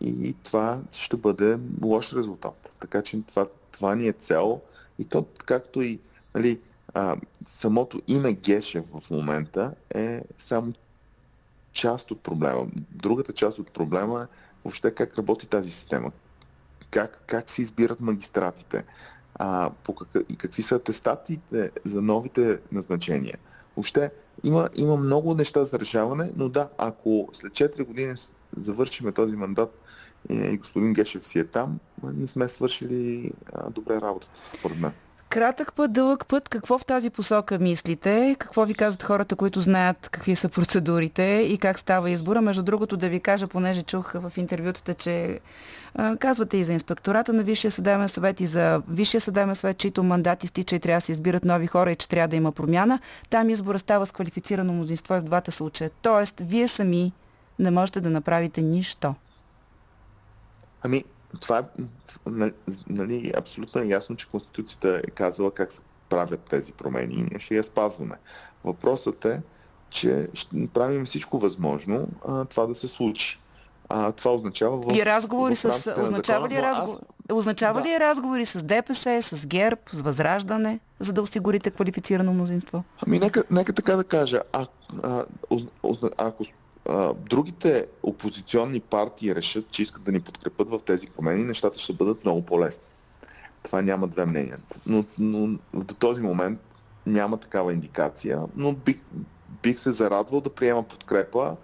и това ще бъде лош резултат. Така че това, това ни е цел и то, както и нали, а, самото име Гешев в момента е само част от проблема. Другата част от проблема е въобще как работи тази система. Как, как се избират магистратите. А, по какъв, и какви са атестатите за новите назначения. Въобще има, има много неща за решаване, но да, ако след 4 години завършиме този мандат и, господин Гешев си е там, не сме свършили а, добре работата според мен. Кратък път, дълъг път, какво в тази посока мислите? Какво ви казват хората, които знаят какви са процедурите и как става избора? Между другото да ви кажа, понеже чух в интервютата, че а, казвате и за инспектората на Висшия съдебен съвет и за Висшия съдебен съвет, чието мандат изтича и трябва да се избират нови хора и че трябва да има промяна. Там избора става с квалифицирано мнозинство и в двата случая. Тоест, вие сами не можете да направите нищо. Ами, това е, нали, нали, абсолютно е ясно, че Конституцията е казала как се правят тези промени и ние ще я спазваме. Въпросът е, че правим всичко възможно а, това да се случи. А, това означава в, И разговори в с... Означава закона, ли, разговор... означава да. ли разговори с ДПС, с ГЕРБ, с Възраждане, за да осигурите квалифицирано мнозинство? Ами нека, нека така да кажа, а, а, оз- ако другите опозиционни партии решат, че искат да ни подкрепят в тези промени, нещата ще бъдат много по-лесни. Това няма две мнения. Но, но до този момент няма такава индикация, но бих, бих се зарадвал да приема подкрепа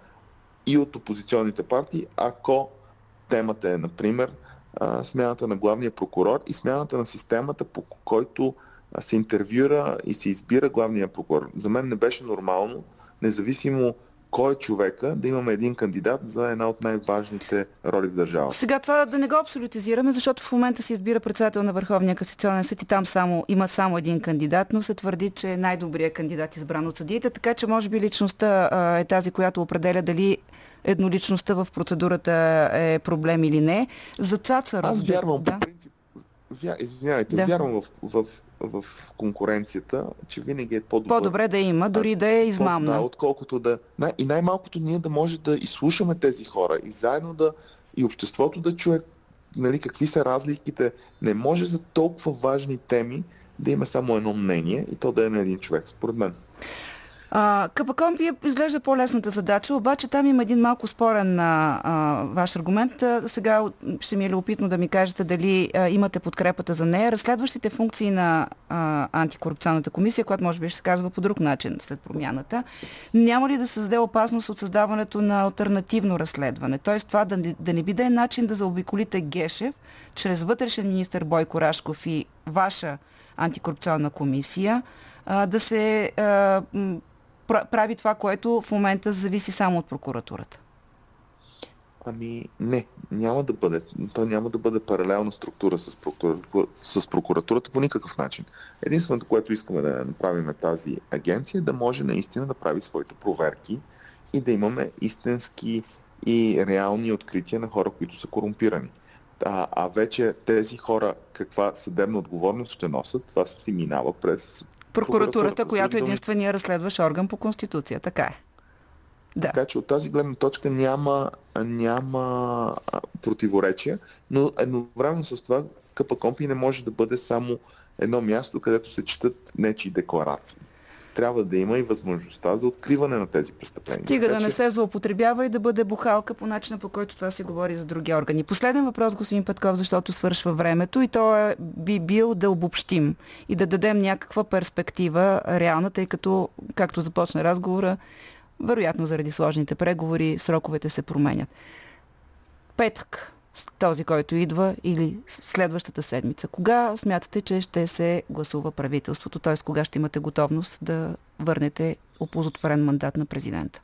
и от опозиционните партии, ако темата е, например, смяната на главния прокурор и смяната на системата, по който се интервюра и се избира главния прокурор. За мен не беше нормално, независимо кой е човека, да имаме един кандидат за една от най-важните роли в държавата. Сега това да не го абсолютизираме, защото в момента се избира председател на Върховния касационен съд и там само, има само един кандидат, но се твърди, че е най-добрият кандидат избран от съдиите, така че може би личността а, е тази, която определя дали едноличността в процедурата е проблем или не. За Цацаров... Аз вярвам да. по принцип, вя, извинявайте, Да. вярвам в, в, в конкуренцията, че винаги е по-добре. По-добре да има, дори да е Да, измамна. отколкото да... най- И най-малкото ние да може да изслушаме тези хора и заедно да... И обществото да чуе нали, какви са разликите. Не може за толкова важни теми да има само едно мнение и то да е на един човек, според мен. А, КПКОМПИ изглежда по-лесната задача, обаче там има един малко спорен а, ваш аргумент. Сега ще ми е любопитно да ми кажете дали а, имате подкрепата за нея. Разследващите функции на а, антикорупционната комисия, която може би ще се казва по друг начин след промяната, няма ли да създаде опасност от създаването на альтернативно разследване? Тоест това да, да не биде начин да заобиколите Гешев чрез вътрешен министр Бойко Рашков и ваша антикорупционна комисия, а, да се а, прави това, което в момента зависи само от прокуратурата. Ами не, няма да бъде. То няма да бъде паралелна структура с, прокуратура, с прокуратурата по никакъв начин. Единственото, което искаме да направим е тази агенция, е да може наистина да прави своите проверки и да имаме истински и реални открития на хора, които са корумпирани. А, а вече тези хора каква съдебна отговорност ще носят, това си минава през прокуратурата, която е единствения разследващ орган по Конституция. Така е. Да. Така че от тази гледна точка няма, няма противоречия, но едновременно с това КПКОМПИ не може да бъде само едно място, където се четат нечи декларации. Трябва да има и възможността за откриване на тези престъпления. Стига така, да не се злоупотребява и да бъде бухалка по начина по който това се говори за други органи. Последен въпрос, господин Петков, защото свършва времето и то е, би бил да обобщим и да дадем някаква перспектива реална, тъй като, както започна разговора, вероятно заради сложните преговори, сроковете се променят. Петък, този, който идва или следващата седмица. Кога смятате, че ще се гласува правителството? Т.е. кога ще имате готовност да върнете оползотворен мандат на президента?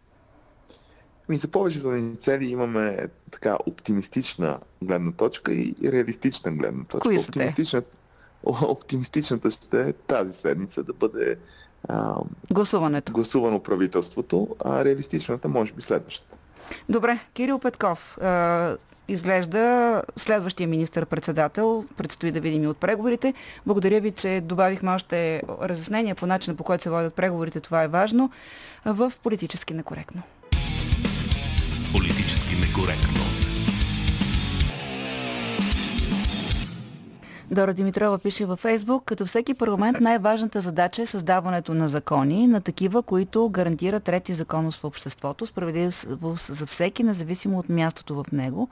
Ми за повечето ни цели имаме така оптимистична гледна точка и реалистична гледна точка. Кои са оптимистичната, оптимистичната ще е тази седмица да бъде а, гласуването. гласувано правителството, а реалистичната може би следващата. Добре, Кирил Петков, изглежда следващия министър-председател. Предстои да видим и от преговорите. Благодаря ви, че добавихме още разяснения по начина по който се водят преговорите. Това е важно в политически некоректно. Политически некоректно. Дора Димитрова пише във Фейсбук, като всеки парламент най-важната задача е създаването на закони, на такива, които гарантират трети законност в обществото, справедливост за всеки, независимо от мястото в него.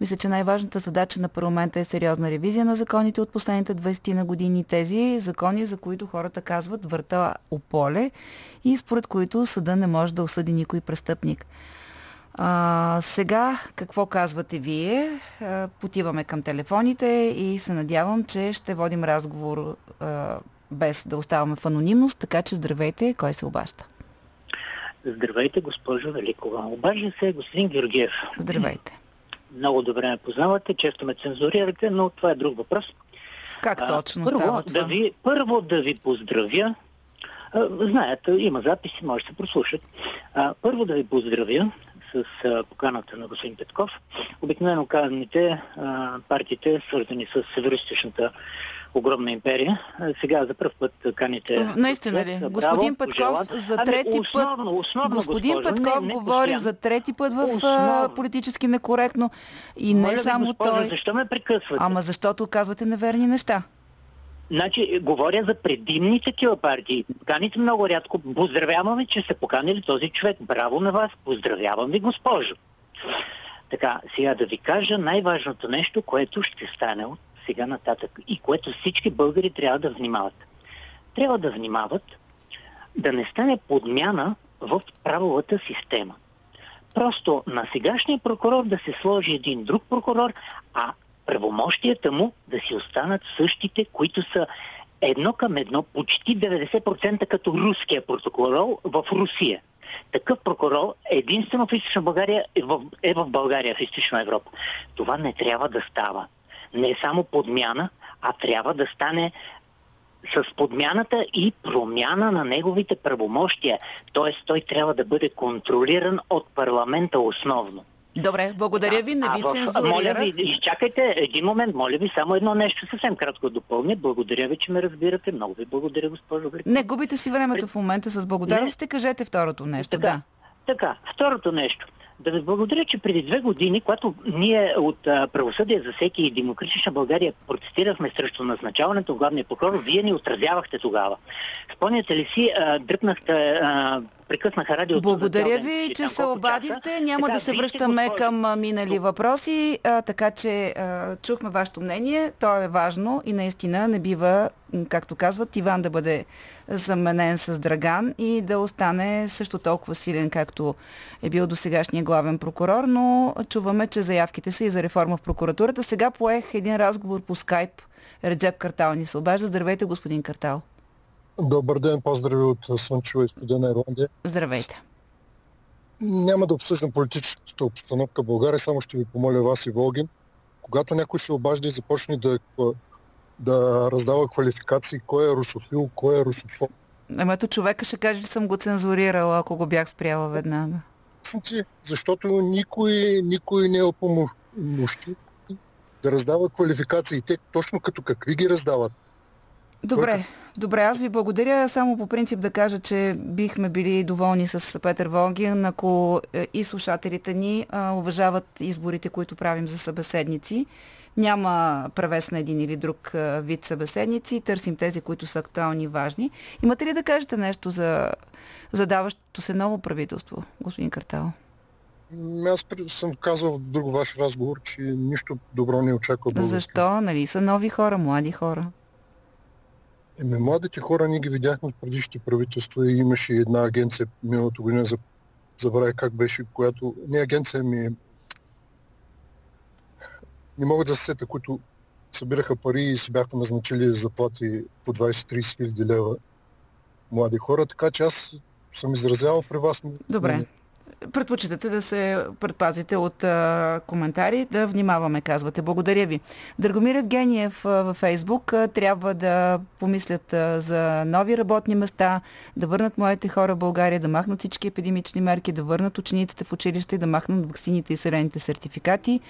Мисля, че най-важната задача на парламента е сериозна ревизия на законите от последните 20 на години. Тези закони, за които хората казват върта ополе и според които съда не може да осъди никой престъпник. А, сега какво казвате вие? А, потиваме към телефоните и се надявам, че ще водим разговор а, без да оставаме в анонимност, така че здравейте, кой се обаща? Здравейте, госпожо Великова. Обажда се господин Георгиев. Здравейте. Много добре ме познавате, често ме цензурирате, но това е друг въпрос. Как точно а, първо, става това? Да ви, първо да ви поздравя. А, знаят, има записи, може да се прослушат. А, първо да ви поздравя с поканата на господин Петков. Обикновено казаните партиите, свързани с североисточната огромна империя. Сега за първ път каните... Наистина ли? Господин Петков пожелат. за ами, трети ами, основно, път... Основно, господин госпожа, Петков не, не говори за трети път в основно. политически некоректно. И не Моля само госпожа, той. Защо ме прекъсвате? Ама защото казвате неверни неща. Значи, говоря за предимни такива партии. Поканите много рядко. Поздравяваме, че сте поканили този човек. Браво на вас. Поздравявам ви, госпожо. Така, сега да ви кажа най-важното нещо, което ще стане от сега нататък и което всички българи трябва да внимават. Трябва да внимават да не стане подмяна в правовата система. Просто на сегашния прокурор да се сложи един друг прокурор, а правомощията му да си останат същите, които са едно към едно, почти 90% като руския прокурор в Русия. Такъв прокурор единствено в Източна България е в, е в България, в Източна Европа. Това не трябва да става. Не е само подмяна, а трябва да стане с подмяната и промяна на неговите правомощия. Т.е. той трябва да бъде контролиран от парламента основно. Добре, благодаря ви, не ви цензурирах. Моля ви, изчакайте един момент, моля ви, само едно нещо съвсем кратко допълня. Благодаря ви, че ме разбирате. Много ви благодаря, госпожо Грикова. Не, губите си времето в момента с благодарности. Кажете второто нещо. Така, да. така, второто нещо. Да ви благодаря, че преди две години, когато ние от правосъдие за всеки и демократична България протестирахме срещу назначаването на главния прокурор, вие ни отразявахте тогава. Спомняте ли си, а, дръпнахте а, прекъснаха радиото. Благодаря ви, че се обадихте. Няма така, да се връщаме госпожи... към минали въпроси, а, така че а, чухме вашето мнение. То е важно и наистина не бива, както казват, Иван да бъде заменен с Драган и да остане също толкова силен, както е бил до сегашния главен прокурор, но чуваме, че заявките са и за реформа в прокуратурата. Сега поех един разговор по скайп. Реджеп Картал ни се обажда. Здравейте, господин Картал. Добър ден, поздрави от Слънчева и студена Ирландия. Здравейте. Няма да обсъждам политическата обстановка в България, само ще ви помоля вас и Волгин. Когато някой се обажда и започне да, да раздава квалификации, кой е русофил, кой е русофоб. Ама човека ще каже, че съм го цензурирала, ако го бях спряла веднага. защото никой, никой не е опомощи да раздава квалификации. Те точно като какви ги раздават. Добре, добре, аз ви благодаря. Само по принцип да кажа, че бихме били доволни с Петър Волгин, ако е, и слушателите ни а, уважават изборите, които правим за събеседници. Няма превес на един или друг вид събеседници. Търсим тези, които са актуални и важни. Имате ли да кажете нещо за задаващото се ново правителство, господин Картал? Аз съм казал в друг ваш разговор, че нищо добро не очаква българска. Защо? Нали са нови хора, млади хора? Еми, младите хора ние ги видяхме в предишните правителства и имаше една агенция миналото година, за, забравя как беше, която не агенция ми не могат да се сета, които събираха пари и си бяха назначили заплати по 20-30 хиляди лева млади хора, така че аз съм изразявал при вас. Добре предпочитате да се предпазите от а, коментари, да внимаваме, казвате. Благодаря ви. Драгомир Евгениев във Фейсбук трябва да помислят а, за нови работни места, да върнат моите хора в България, да махнат всички епидемични мерки, да върнат учениците в училище, да махнат вакцините и селените сертификати.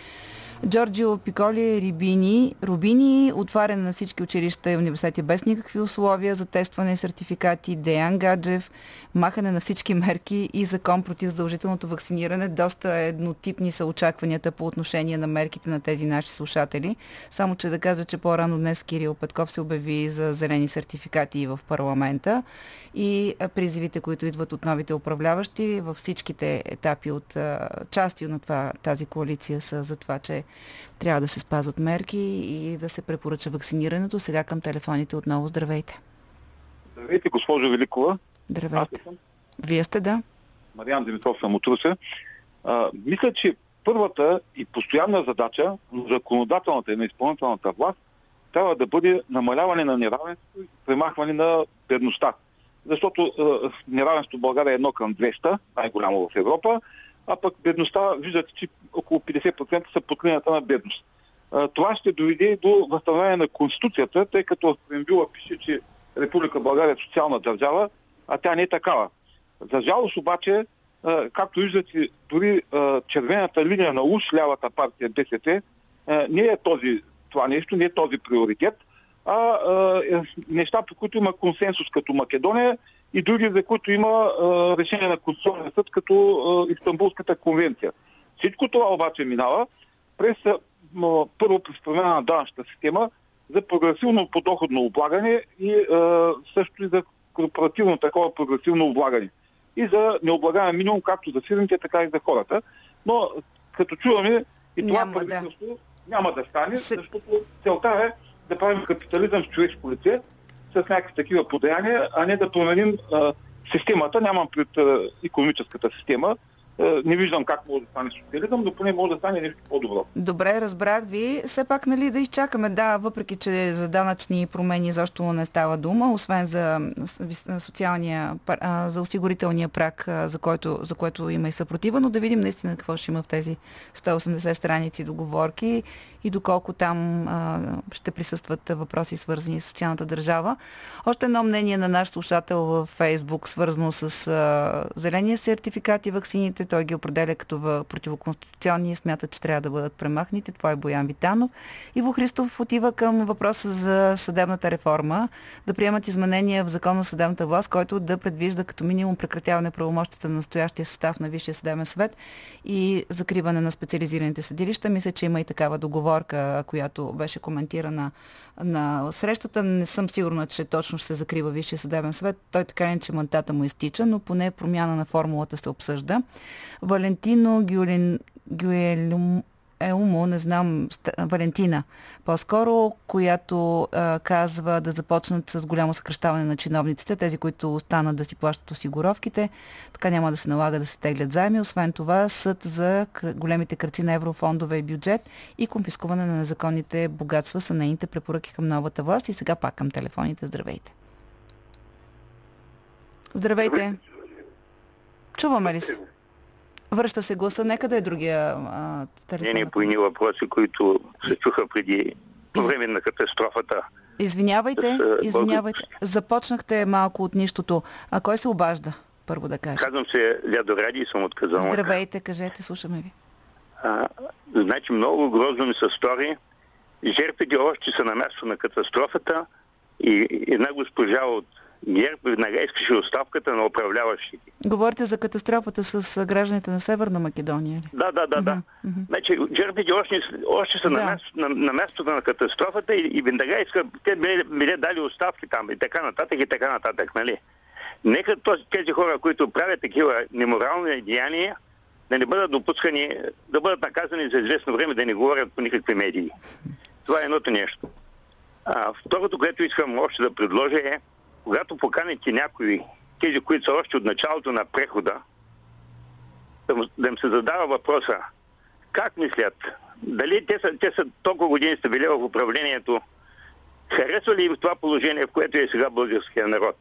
Джорджио Пиколи Рибини. Рубини, отваряне на всички училища и университети без никакви условия за тестване и сертификати. Деян Гаджев, махане на всички мерки и закон против задължителното вакциниране. Доста еднотипни са очакванията по отношение на мерките на тези наши слушатели. Само, че да кажа, че по-рано днес Кирил Петков се обяви за зелени сертификати в парламента и призивите, които идват от новите управляващи във всичките етапи от части на това, тази коалиция са за това, че трябва да се спазват мерки и да се препоръча вакцинирането. Сега към телефоните отново. Здравейте. Здравейте, госпожо Великова. Здравейте. Вие сте, да. Мариан Димитров съм от Русе. А, мисля, че първата и постоянна задача на законодателната и на изпълнителната власт трябва да бъде намаляване на неравенство и премахване на бедността. Защото е, неравенството в България е едно към 200, най-голямо в Европа, а пък бедността, виждате, че около 50% са под линията на бедност. Това ще доведе до възстановяване на Конституцията, тъй като в преамбюла пише, че Република България е социална държава, а тя не е такава. За жалост обаче, както виждате, дори червената линия на уж лявата партия БСП не е този, това нещо, не е този приоритет, а е, неща, по които има консенсус като Македония и други, за които има решение на Конституционния съд, като Истанбулската конвенция. Всичко това обаче минава през първо през промяна на данъчната система за прогресивно подоходно облагане и също и за корпоративно такова прогресивно облагане. И за необлагаем минимум както за фирмите, така и за хората. Но като чуваме и това няма правителство да. няма да стане, С... защото целта е да правим капитализъм с човешко лице, с някакви такива подаяния, а не да променим а, системата, нямам пред а, економическата система, е, не виждам как може да стане социализъм, но поне може да стане нещо по-добро. Добре, разбрах ви. Все пак, нали, да изчакаме. Да, въпреки, че за данъчни промени защо не става дума, освен за социалния, за осигурителния прак, за, който, за което има и съпротива, но да видим наистина какво ще има в тези 180 страници договорки и доколко там а, ще присъстват въпроси свързани с социалната държава. Още едно мнение на наш слушател в Фейсбук, свързано с а, зеления сертификат и вакцините. Той ги определя като противоконституционни и смята, че трябва да бъдат премахнати. Това е Боян Витанов. Иво Христов отива към въпроса за съдебната реформа, да приемат изменения в закон на съдебната власт, който да предвижда като минимум прекратяване правомощите на настоящия състав на Висшия съдебен съвет и закриване на специализираните съдилища. Мисля, че има и такава договорка, която беше коментирана на срещата. Не съм сигурна, че точно ще се закрива Висшия съдебен съвет. Той така не, че мандата му изтича, но поне промяна на формулата се обсъжда. Валентино Гюлин, Гюелюм, Елмо, не знам, Валентина, по-скоро, която а, казва да започнат с голямо съкръщаване на чиновниците, тези, които останат да си плащат осигуровките. Така няма да се налага да се теглят заеми. Освен това, съд за големите кръци на еврофондове и бюджет и конфискуване на незаконните богатства са нейните препоръки към новата власт. И сега пак към телефоните. Здравейте! Здравейте! Чуваме ли се? Връща се гласа, нека да е другия а, телефон. Не, не по едни въпроси, които се чуха преди по време на катастрофата. Извинявайте, с, извинявайте. Започнахте малко от нищото. А кой се обажда? първо да кажа. Казвам се Лядо Ради и съм от Казанлък. Здравейте, кажете, слушаме ви. А, значи много грозно ми се стори. Жертвите още са на място на катастрофата и една госпожа от ГЕРБ веднага искаше оставката на управляващите. Говорите за катастрофата с гражданите на Северна Македония. Ли? Да, да, да, да. Значи жертвите още, още са Да. на, място, на, на мястото на катастрофата и, и веднага иска, те били, били дали оставки там и така нататък и така нататък, нали? Нека този, тези хора, които правят такива неморални деяния, да не бъдат допускани, да бъдат наказани за известно време, да не говорят по никакви медии. Това е едното нещо. А, второто, което искам още да предложа е, когато поканите някои, тези, които са още от началото на прехода, да, им се задава въпроса как мислят, дали те са, те са толкова години сте били в управлението, харесва ли им това положение, в което е сега българския народ?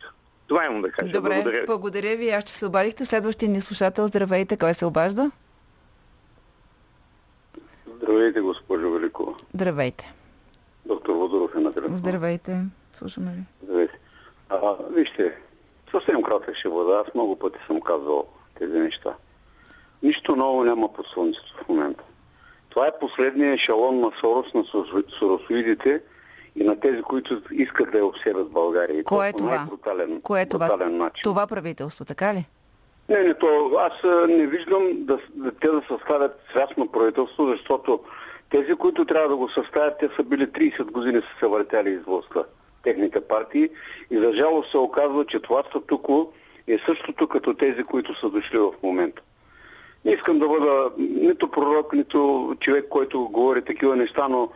Това имам да кажа. Добре, Благодаря ви. благодаря ви. Аз ще се обадихте. Следващия ни слушател, здравейте. Кой се обажда? Здравейте, госпожо Великова. Здравейте. Доктор Водоров е на телефон. Здравейте. Слушаме ви. Здравейте. А, вижте, съвсем кратък ще бъда. Аз много пъти съм казвал тези неща. Нищо ново няма по слънцето в момента. Това е последният ешалон на Сорос, на сорос- соросоидите и на тези, които искат да я обсебят България. И Кое е това? най-брутален, Кое е това? брутален начин. Това правителство, така ли? Не, не, то аз не виждам да, да те да съставят свясно правителство, защото тези, които трябва да го съставят, те са били 30 години са се въртяли из властта, техните партии. И за жалост се оказва, че това статуко е същото като тези, които са дошли в момента. Не искам да бъда нито пророк, нито човек, който говори такива неща, но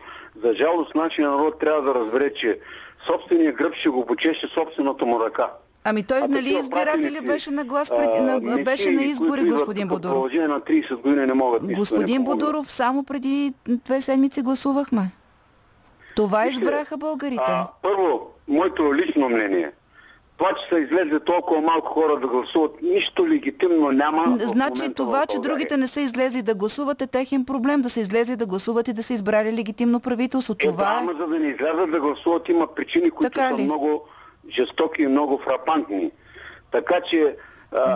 за жалост нашия народ трябва да разбере, че собствения гръб ще го почеше собствената му ръка. Ами той, А нали, пратеници, беше на глас а, преди, на, беше на избори, господин тук в Бодоров. продължение на 30 години не могат Господин. Бодоров, само преди две седмици гласувахме. Това Вижте, избраха българите. А, първо, моето лично мнение. Това, че са излезли толкова малко хора да гласуват, нищо легитимно няма. Значи това, че другите не са излезли да гласуват е техен проблем. Да са излезли да гласуват и да са избрали легитимно правителство. Е, да, Това е... ама за да не излязат да гласуват има причини, които Така са ли? много жестоки и много фрапантни. Така че...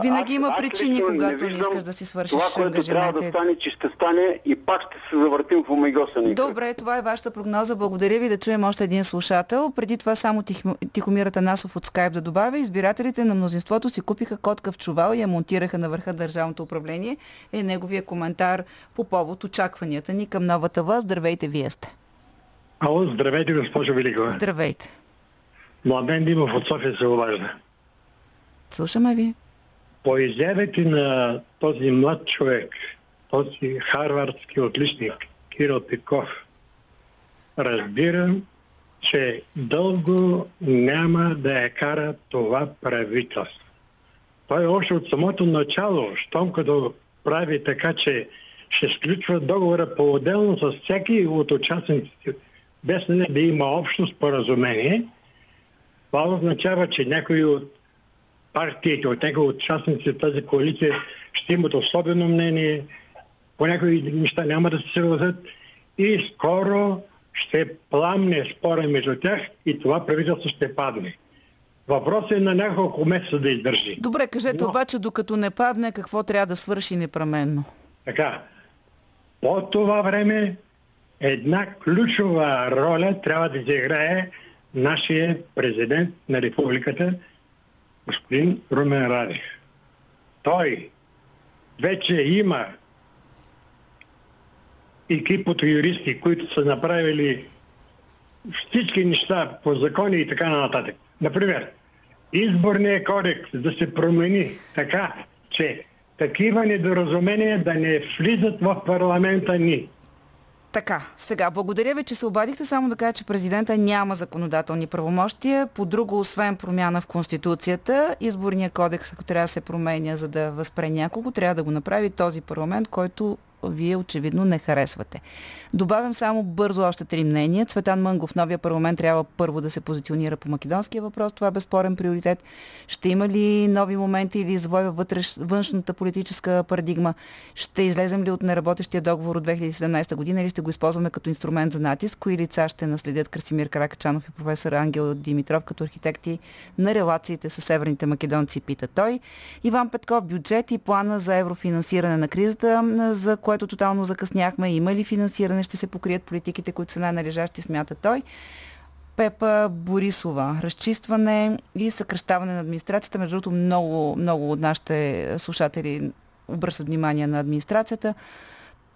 Винаги аз- има аз причини, лично когато не виждам искаш да си свършиш Това, което трябва да стане, че ще стане и пак ще се завъртим в омегосани. Добре, това е вашата прогноза. Благодаря ви да чуем още един слушател. Преди това само Тих- Тихомир Атанасов от Скайп да добавя. Избирателите на мнозинството си купиха котка в чувал и я монтираха на върха държавното управление. Е неговия коментар по повод очакванията ни към новата власт. Здравейте, вие сте. Ало, здравейте, госпожо Великова. Здравейте. Младен Димов от София се обажда. Слушаме ви. По изявите на този млад човек, този харвардски отличник, Кирил Пиков, разбирам, че дълго няма да я кара това правителство. Той още от самото начало, щом като прави така, че ще сключва договора по-отделно с всеки от участниците, без да има общо споразумение, това означава, че някои от партиите, от някои от участниците в тази коалиция ще имат особено мнение, по някои неща няма да се съгласят и скоро ще пламне спора между тях и това правителство ще падне. Въпросът е на няколко месеца да издържи. Добре, кажете Но- обаче, докато не падне, какво трябва да свърши непременно? Така, по това време една ключова роля трябва да изиграе нашия президент на републиката, господин Румен Радев. Той вече има екип от юристи, които са направили всички неща по закони и така нататък. Например, изборният кодекс да се промени така, че такива недоразумения да не влизат в парламента ни. Така, сега, благодаря ви, че се обадихте. Само да кажа, че президента няма законодателни правомощия. По друго, освен промяна в Конституцията, изборния кодекс, ако трябва да се променя, за да възпре някого, трябва да го направи този парламент, който вие очевидно не харесвате. Добавям само бързо още три мнения. Цветан Мънгов, новия парламент трябва първо да се позиционира по македонския въпрос. Това е безспорен приоритет. Ще има ли нови моменти или извой във вътреш, външната политическа парадигма? Ще излезем ли от неработещия договор от 2017 година или ще го използваме като инструмент за натиск? Кои лица ще наследят Красимир Каракачанов и професор Ангел Димитров като архитекти на релациите с северните македонци, пита той. Иван Петков, бюджет и плана за еврофинансиране на кризата, за което тотално закъсняхме. Има ли финансиране? Ще се покрият политиките, които са най-належащи, смята той. Пепа Борисова. Разчистване и съкръщаване на администрацията. Между другото, много, много от нашите слушатели обръщат внимание на администрацията.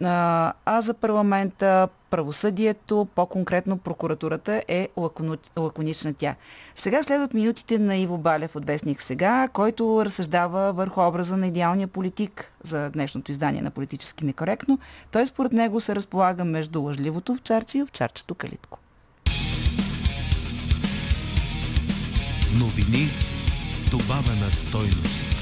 А за парламента, правосъдието, по-конкретно прокуратурата е лаконична тя. Сега следват минутите на Иво Балев от Вестник сега, който разсъждава върху образа на идеалния политик за днешното издание на Политически некоректно. Той според него се разполага между лъжливото овчарче и овчарчето калитко. Новини с добавена стойност.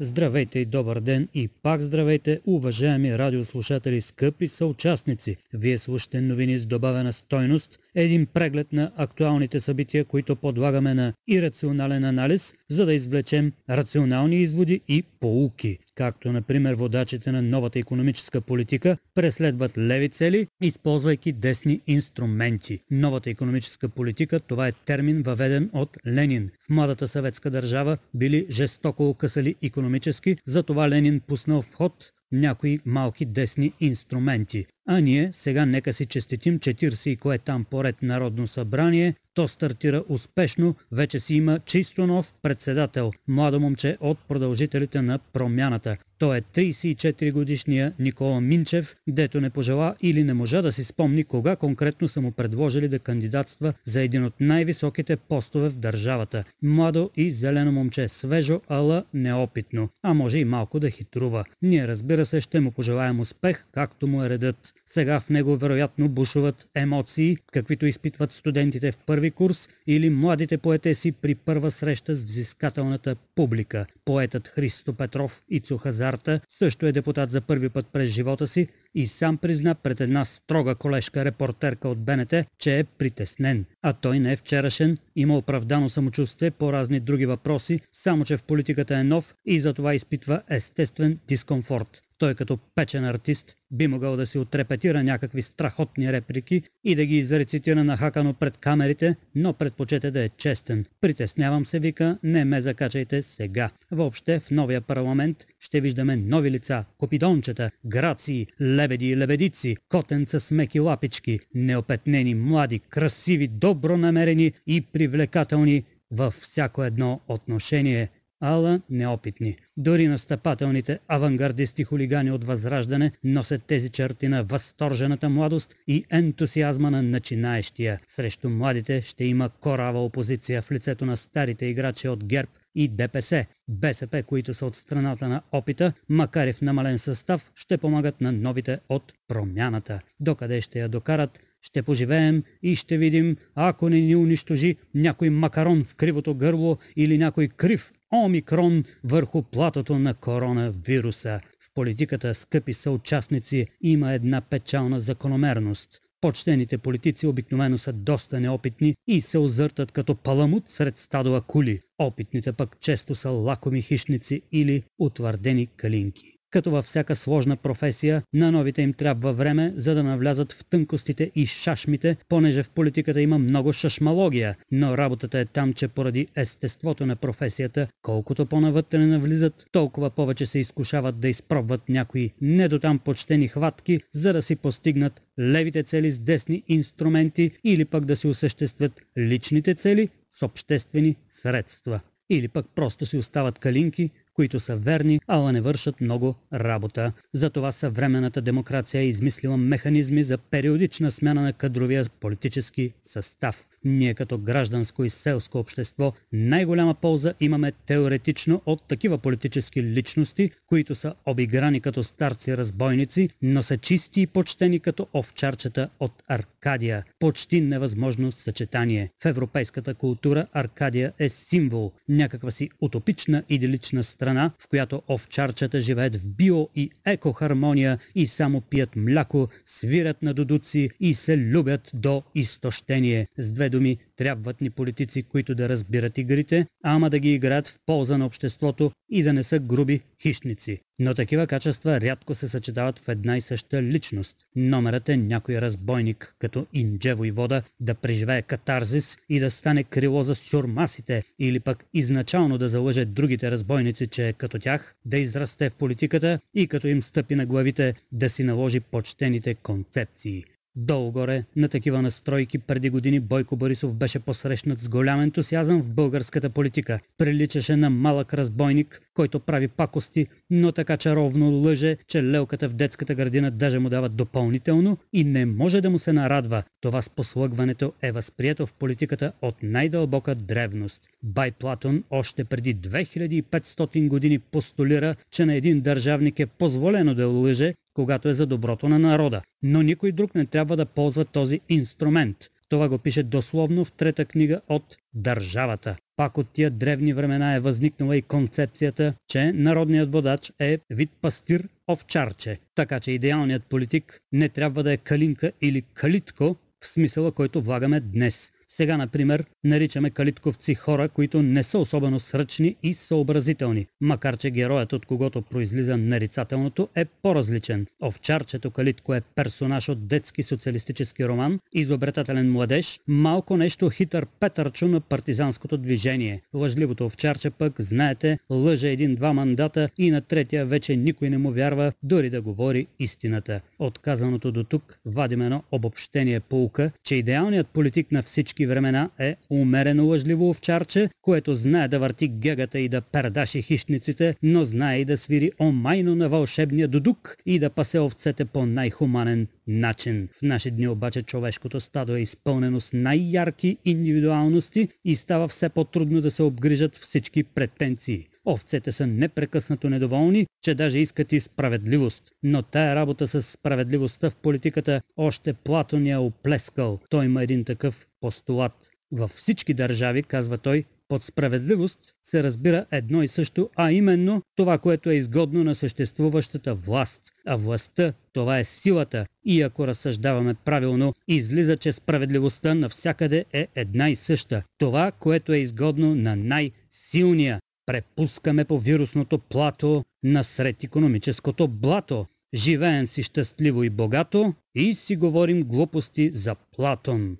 Здравейте и добър ден и пак здравейте, уважаеми радиослушатели, скъпи съучастници. Вие слушате новини с добавена стойност, един преглед на актуалните събития, които подлагаме на ирационален анализ, за да извлечем рационални изводи и поуки както например водачите на новата економическа политика преследват леви цели, използвайки десни инструменти. Новата економическа политика това е термин въведен от Ленин. В младата съветска държава били жестоко окъсали економически, затова Ленин пуснал в ход някои малки десни инструменти. А ние сега нека си честитим 40 и кое там поред Народно събрание. То стартира успешно, вече си има чисто нов председател, младо момче от продължителите на промяната. Той е 34 годишния Никола Минчев, дето не пожела или не можа да си спомни кога конкретно са му предложили да кандидатства за един от най-високите постове в държавата. Младо и зелено момче, свежо, ала неопитно, а може и малко да хитрува. Ние разбира се ще му пожелаем успех, както му е редът. Сега в него вероятно бушуват емоции, каквито изпитват студентите в първи курс или младите поетеси при първа среща с взискателната публика. Поетът Христо Петров и Цухазарта също е депутат за първи път през живота си и сам призна пред една строга колежка репортерка от БНТ, че е притеснен. А той не е вчерашен, има оправдано самочувствие по разни други въпроси, само че в политиката е нов и затова изпитва естествен дискомфорт. Той като печен артист би могъл да си отрепетира някакви страхотни реплики и да ги изрецитира нахакано пред камерите, но предпочете да е честен. Притеснявам се, вика, не ме закачайте сега. Въобще в новия парламент ще виждаме нови лица, копидончета, грации, лебеди и лебедици, котенца с меки лапички, неопетнени, млади, красиви, добронамерени и привлекателни във всяко едно отношение – ала неопитни. Дори настъпателните авангардисти хулигани от Възраждане носят тези черти на възторжената младост и ентусиазма на начинаещия. Срещу младите ще има корава опозиция в лицето на старите играчи от ГЕРБ и ДПС. БСП, които са от страната на опита, макар и в намален състав, ще помагат на новите от промяната. Докъде ще я докарат, ще поживеем и ще видим, ако не ни унищожи някой макарон в кривото гърло или някой крив омикрон върху платото на коронавируса. В политиката, скъпи съучастници, има една печална закономерност. Почтените политици обикновено са доста неопитни и се озъртат като паламут сред стадова кули. Опитните пък често са лакоми хищници или утвърдени калинки. Като във всяка сложна професия, на новите им трябва време, за да навлязат в тънкостите и шашмите, понеже в политиката има много шашмалогия, но работата е там, че поради естеството на професията, колкото по-навътре навлизат, толкова повече се изкушават да изпробват някои недотам почтени хватки, за да си постигнат левите цели с десни инструменти или пък да си осъществят личните цели с обществени средства. Или пък просто си остават калинки, които са верни, ала не вършат много работа. Затова съвременната демокрация е измислила механизми за периодична смяна на кадровия политически състав. Ние като гражданско и селско общество най-голяма полза имаме теоретично от такива политически личности, които са обиграни като старци разбойници, но са чисти и почтени като овчарчета от арк Аркадия. Почти невъзможно съчетание. В европейската култура Аркадия е символ, някаква си утопична идилична страна, в която овчарчета живеят в био и екохармония и само пият мляко, свирят на дудуци и се любят до изтощение. С две думи, трябват ни политици, които да разбират игрите, ама да ги играят в полза на обществото и да не са груби хищници. Но такива качества рядко се съчетават в една и съща личност. Номерът е някой разбойник, като Инджево и вода, да преживее катарзис и да стане крило за сюрмасите, или пък изначално да залъже другите разбойници, че като тях, да израсте в политиката и като им стъпи на главите, да си наложи почтените концепции. Долу-горе на такива настройки преди години Бойко Борисов беше посрещнат с голям ентусиазъм в българската политика. Приличаше на малък разбойник, който прави пакости, но така чаровно лъже, че лелката в детската градина даже му дава допълнително и не може да му се нарадва. Това с послъгването е възприето в политиката от най-дълбока древност. Бай Платон още преди 2500 години постулира, че на един държавник е позволено да лъже, когато е за доброто на народа. Но никой друг не трябва да ползва този инструмент. Това го пише дословно в трета книга от Държавата. Пак от тия древни времена е възникнала и концепцията, че народният водач е вид пастир овчарче. Така че идеалният политик не трябва да е калинка или калитко в смисъла, който влагаме днес. Сега, например, наричаме калитковци хора, които не са особено сръчни и съобразителни, макар че героят, от когото произлиза нарицателното, е по-различен. Овчарчето Калитко е персонаж от детски социалистически роман, изобретателен младеж, малко нещо хитър Петърчо на партизанското движение. Лъжливото овчарче пък, знаете, лъже един-два мандата и на третия вече никой не му вярва, дори да говори истината. Отказаното до тук вадим едно обобщение полука, че идеалният политик на всички времена е умерено лъжливо овчарче, което знае да върти гегата и да пердаши хищниците, но знае и да свири омайно на вълшебния дудук и да пасе овцете по най-хуманен начин. В наши дни обаче човешкото стадо е изпълнено с най-ярки индивидуалности и става все по-трудно да се обгрижат всички претенции. Овцете са непрекъснато недоволни, че даже искат и справедливост. Но тая работа с справедливостта в политиката още Платон я оплескал. Той има един такъв постулат. Във всички държави, казва той, под справедливост се разбира едно и също, а именно това, което е изгодно на съществуващата власт. А властта, това е силата. И ако разсъждаваме правилно, излиза, че справедливостта навсякъде е една и съща. Това, което е изгодно на най-силния. Препускаме по вирусното плато насред економическото блато. Живеем си щастливо и богато и си говорим глупости за Платон.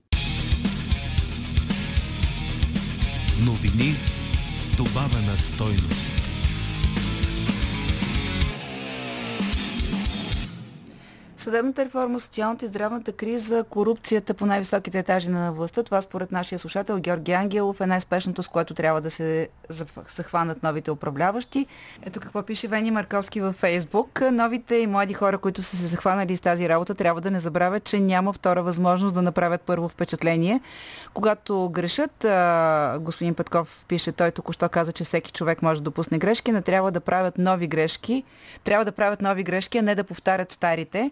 Новини с добавена стойност. Съдебната реформа, социалната и здравната криза, корупцията по най-високите етажи на властта. Това според нашия слушател Георги Ангелов е най-спешното, с което трябва да се захванат новите управляващи. Ето какво пише Вени Марковски във Фейсбук. Новите и млади хора, които са се захванали с тази работа, трябва да не забравят, че няма втора възможност да направят първо впечатление. Когато грешат, господин Петков пише, той току-що каза, че всеки човек може да допусне грешки, не трябва да правят нови грешки. Трябва да правят нови грешки, а не да повтарят старите.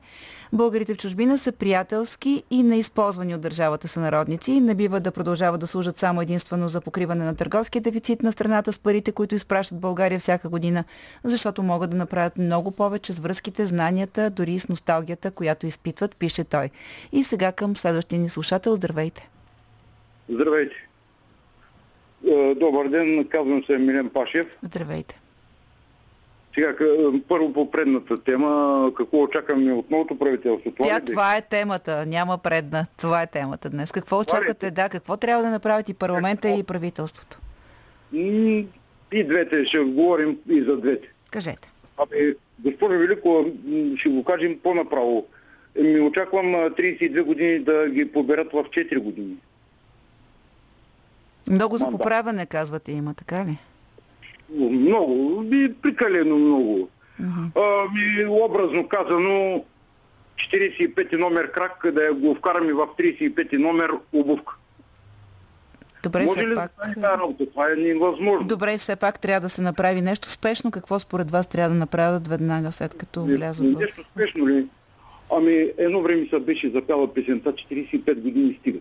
Българите в чужбина са приятелски и неизползвани от държавата сънародници. Не бива да продължават да служат само единствено за покриване на търговския дефицит на страната с парите, които изпращат България всяка година, защото могат да направят много повече с връзките, знанията, дори с носталгията, която изпитват, пише той. И сега към следващия ни слушател. Здравейте! Здравейте! Е, добър ден, казвам се Милен Пашев. Здравейте! Сега, първо по предната тема, какво очакваме от новото правителство? Това, Тя, това е темата, няма предна. Това е темата днес. Какво очаквате? Да, какво трябва да направят и парламента какво? и правителството? И двете, ще говорим и за двете. Кажете. Абе, госпожо Велико, ще го кажем по-направо. Ми очаквам 32 години да ги поберат в 4 години. Много за поправяне, казвате, има, така ли? Много, би прикалено много. Uh-huh. А, образно казано, 45 номер крак, да го вкараме в 35 номер обувка. Добре, Може все ли пак... да стане работа? Това е невъзможно. Добре, все пак трябва да се направи нещо спешно. Какво според вас трябва да направят веднага след като влязат в... Нещо спешно ли? Ами, едно време се беше запяла песента 45 години стига.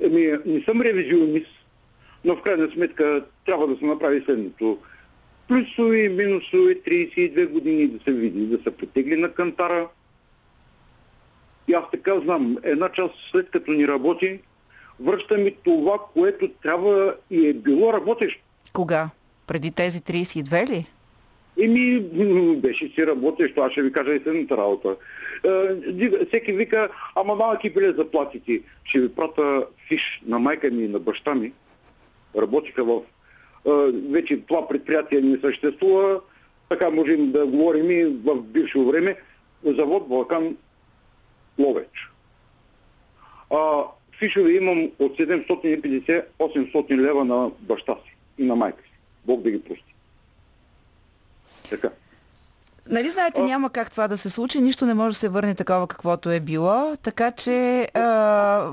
Еми, не съм ревизионист, но в крайна сметка трябва да се направи следното. Плюсови, минусови, 32 години да се види, да се претегли на кантара. И аз така знам, една част след като ни работи, връща ми това, което трябва и е било работещо. Кога? Преди тези 32 ли? Еми, беше си работещо, аз ще ви кажа и следната работа. Е, всеки вика, ама малки биле заплатите. Ще ви прата фиш на майка ми и на баща ми. Работиха в... Вече това предприятие не съществува. Така можем да говорим и в бившо време. Завод Балкан Ловеч. А, фишове имам от 750-800 лева на баща си и на майка си. Бог да ги прости. Така. Нали знаете, няма как това да се случи, нищо не може да се върне такова каквото е било, така че а,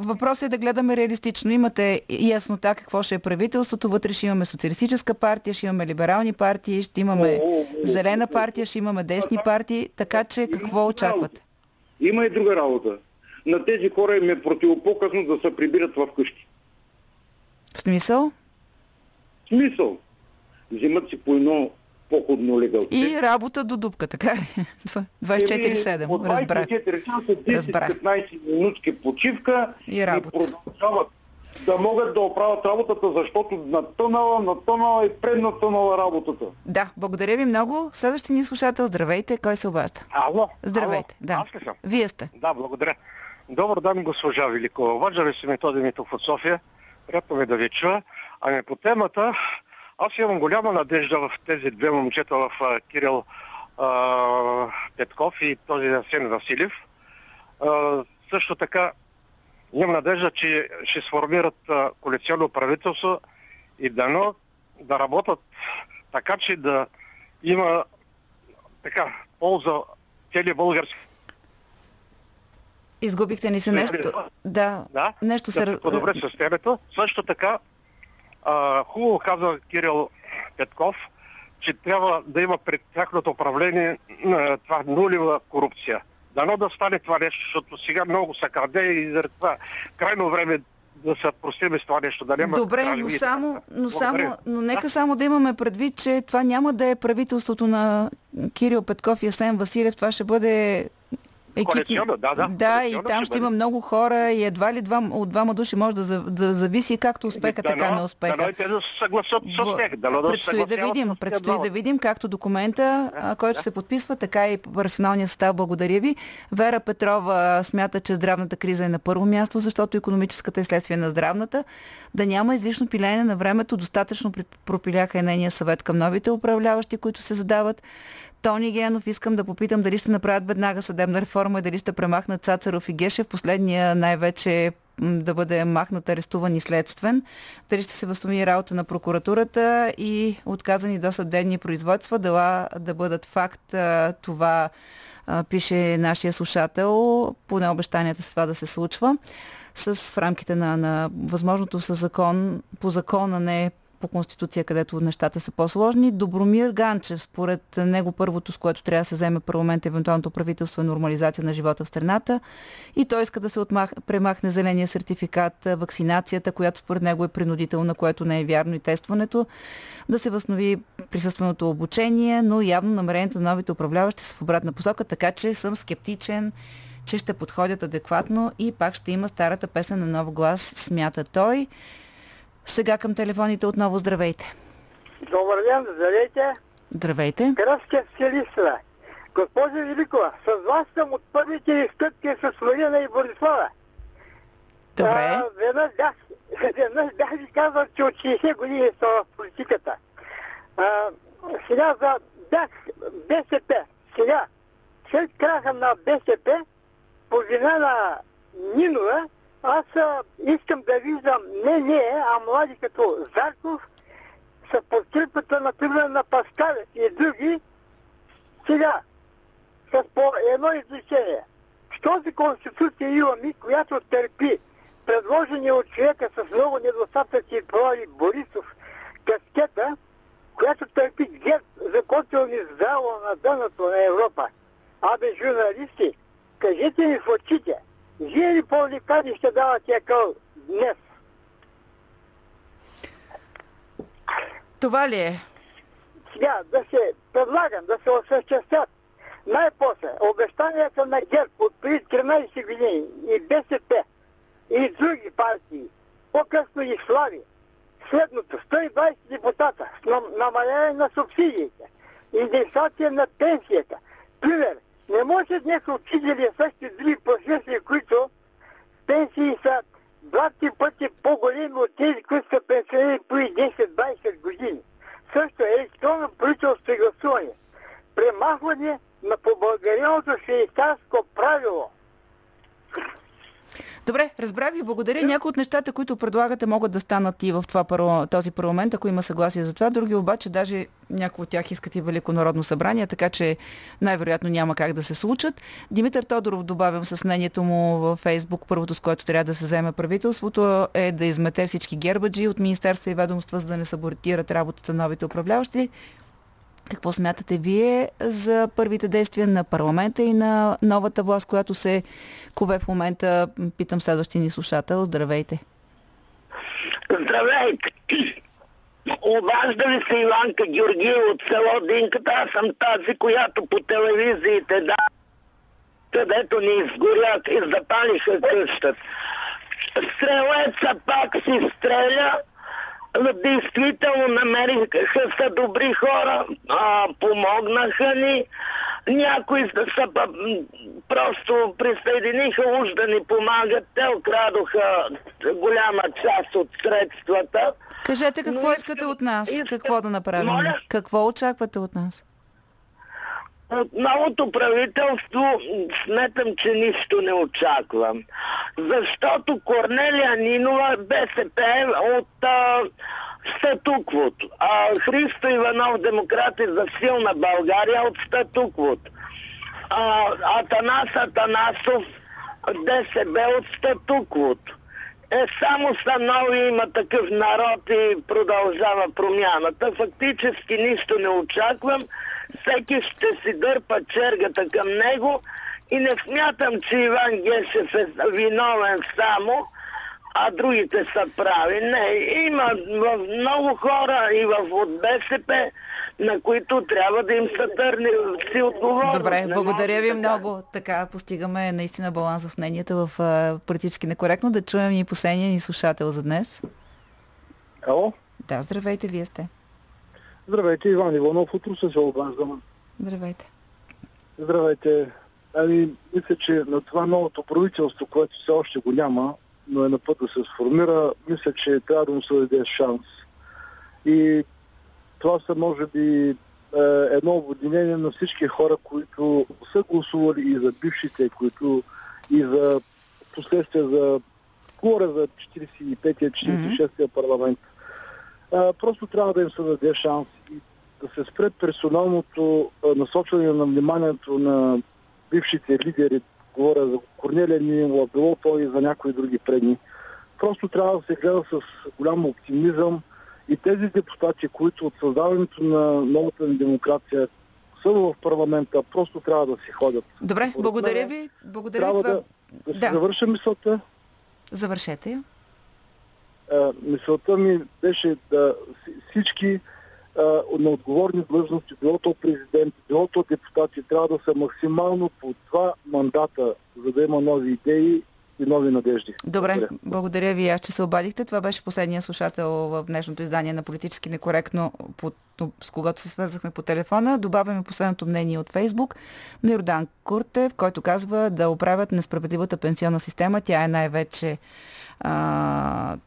въпросът е да гледаме реалистично. Имате яснота какво ще е правителството, вътре ще имаме социалистическа партия, ще имаме либерални партии, ще имаме зелена партия, ще имаме десни партии, така че какво очаквате? Има и друга работа. На тези хора им е противопоказно да се прибират в къщи. В смисъл? В смисъл. Взимат си по едно походно легалце. И работа до дупка, така ли? 24-7, разбрах. 24 часа, 10-15 минутки почивка и, работа. и продължават да могат да оправят работата, защото на тънала, на тънала и пред на тънала работата. Да, благодаря ви много. Следващия ни слушател, здравейте, кой се обажда? Ало. Здравейте, ало. да. Аз ли съм? Вие сте. Да, благодаря. Добър ден, госпожа Великова. Уважали си Методи Митов от София. Приятно ми да ви чуя. Ами по темата, аз имам голяма надежда в тези две момчета, в Кирил а, Петков и този Асен Василев. А, също така имам надежда, че ще сформират коалиционно правителство и дано да работят така, че да има така полза целият български Изгубихте ни се нещо. Да, да нещо се... Подобре състоянието. Също така, а, хубаво каза Кирил Петков, че трябва да има пред тяхното управление а, това нулева корупция. Дано да стане това нещо, защото сега много се краде и заради това крайно време да се простиме с това нещо. Да няма Добре, но само, но, само, но нека да? само да имаме предвид, че това няма да е правителството на Кирил Петков и Асен Василев. Това ще бъде Екип... да, да. Да, и там ще, ще има много хора и едва ли два, от двама души може да, да зависи както успеха, дано, така не успеха. Дано и те да се съгласат с тях. Дано да предстои да видим, предстои да видим както документа, да, който да. се подписва, така и персоналния състав. Благодаря ви. Вера Петрова смята, че здравната криза е на първо място, защото економическата е следствие на здравната. Да няма излишно пилеене на времето, достатъчно пропиляха и нейния съвет към новите управляващи, които се задават. Тони Генов, искам да попитам дали ще направят веднага съдебна реформа и дали ще премахнат Цацаров и Гешев. Последния най-вече да бъде махнат арестуван и следствен. Дали ще се възстанови работа на прокуратурата и отказани до съдебни производства, дела да бъдат факт. Това пише нашия слушател, поне обещанията с това да се случва с в рамките на, на възможното със закон, по закона не по Конституция, където нещата са по-сложни. Добромир Ганчев, според него първото, с което трябва да се вземе парламент, евентуалното правителство е нормализация на живота в страната. И той иска да се отмах, премахне зеления сертификат, вакцинацията, която според него е принудителна, което не е вярно и тестването, да се възнови присъственото обучение, но явно намерението на новите управляващи са в обратна посока, така че съм скептичен че ще подходят адекватно и пак ще има старата песен на нов глас, смята той. Сега към телефоните отново здравейте. Добър ден, здравейте. Здравейте. Кръстя Селисла. Госпожа Великова, с вас съм от първите изкъпки с Марина и Борислава. Добре. А, веднъж, бях, веднъж бях ви казал, че от 60 години са в политиката. А, сега за бях БСП. Сега, след краха на БСП, по вина на Нинова, аз а, искам да виждам не не, а млади като Зарков с подкрепата, например, на Паскалев и други. Сега, с по едно изречение. В този конституция имаме, която търпи предложение от човека с много недостатъци провали Борисов каскета, която търпи гет, закотилни здраво на дъното на Европа. Абе, журналисти, кажете ми в очите, вие ли по-ликади ще давате къл днес? Това ли е? Сега да се предлагам, да се осъществят най-после обещанията на ГЕРБ от преди 13 години и БСП и други партии, по-късно и Слави, следното 120 депутата с нам- намаляване на субсидиите, индексация на пенсията. Пример, не може днес учители и същи други професии, които пенсии са два пъти по-големи от тези, които са пенсионери преди 10-20 години. Също е електронно правителство и гласуване. Премахване на побългаряното швейцарско правило. Добре, разбрах ви, благодаря. Някои от нещата, които предлагате, могат да станат и в това този парламент, ако има съгласие за това. Други обаче, даже някои от тях искат и Велико народно събрание, така че най-вероятно няма как да се случат. Димитър Тодоров, добавям с мнението му във Фейсбук, първото с което трябва да се вземе правителството е да измете всички гербаджи от министерства и ведомства, за да не саботират работата на новите управляващи. Какво смятате вие за първите действия на парламента и на новата власт, която се кове в момента? Питам следващия ни слушател. Здравейте. Здравейте! Обажда се Иванка Георгиева от село Динката? Аз съм тази, която по телевизиите да където ни изгорят и запалиха къщата. Стрелеца пак си стреля. Действително намериха се добри хора, а, помогнаха ни. Някои са, са просто присъединиха уж да ни помагат. Те окрадоха голяма част от средствата. Кажете какво искате от нас? искам- Какво да направим? Моля? Какво очаквате от нас? От новото правителство сметам, че нищо не очаквам. Защото Корнелия Нинова БСП е от а, статуквото. А Христо Иванов, демократи за силна България от статуквото. А, Атанас Атанасов, ДСБ от статуквото. Е, само са нови, има такъв народ и продължава промяната. Фактически нищо не очаквам. Всеки ще си дърпа чергата към него и не смятам, че Иван Гешев е виновен само, а другите са прави. Не, има в много хора и в от БСП, на които трябва да им се търне си отговорност. Добре, Не благодаря ви така. много. Така постигаме наистина баланс в мненията в политически некоректно. Да чуем и последния ни слушател за днес. Ало? Да, здравейте, вие сте. Здравейте, Иван Иванов от Руса се обаждам. Здравейте. Здравейте. Ами, мисля, че на това новото правителство, което все още го няма, но е на път да се сформира, мисля, че трябва да му се даде шанс. И това са, може би, е, едно обединение на всички хора, които са гласували и за бившите, които и за последствия за говоря за 45-я, 46-я парламент. А, просто трябва да им се даде шанс и да се спре персоналното насочване на вниманието на бившите лидери, говоря за Корнелия Нинова, било то и за някои други предни. Просто трябва да се гледа с голям оптимизъм и тези депутати, които от създаването на новата ни демокрация са в парламента, просто трябва да си ходят. Добре, благодаря ви. Благодаря Трябва ви. Това... да, да си Да. завърша мисълта. Завършете я. А, мисълта ми беше да си- всички а, на отговорни длъжности, било то президент, било то депутати, трябва да са максимално по два мандата, за да има нови идеи и нови надежди. Добре, Благодаря. благодаря ви, аз че се обадихте. Това беше последния слушател в днешното издание на Политически некоректно, с когато се свързахме по телефона. Добавяме последното мнение от Фейсбук на Йордан Куртев, който казва да оправят несправедливата пенсионна система. Тя е най-вече а,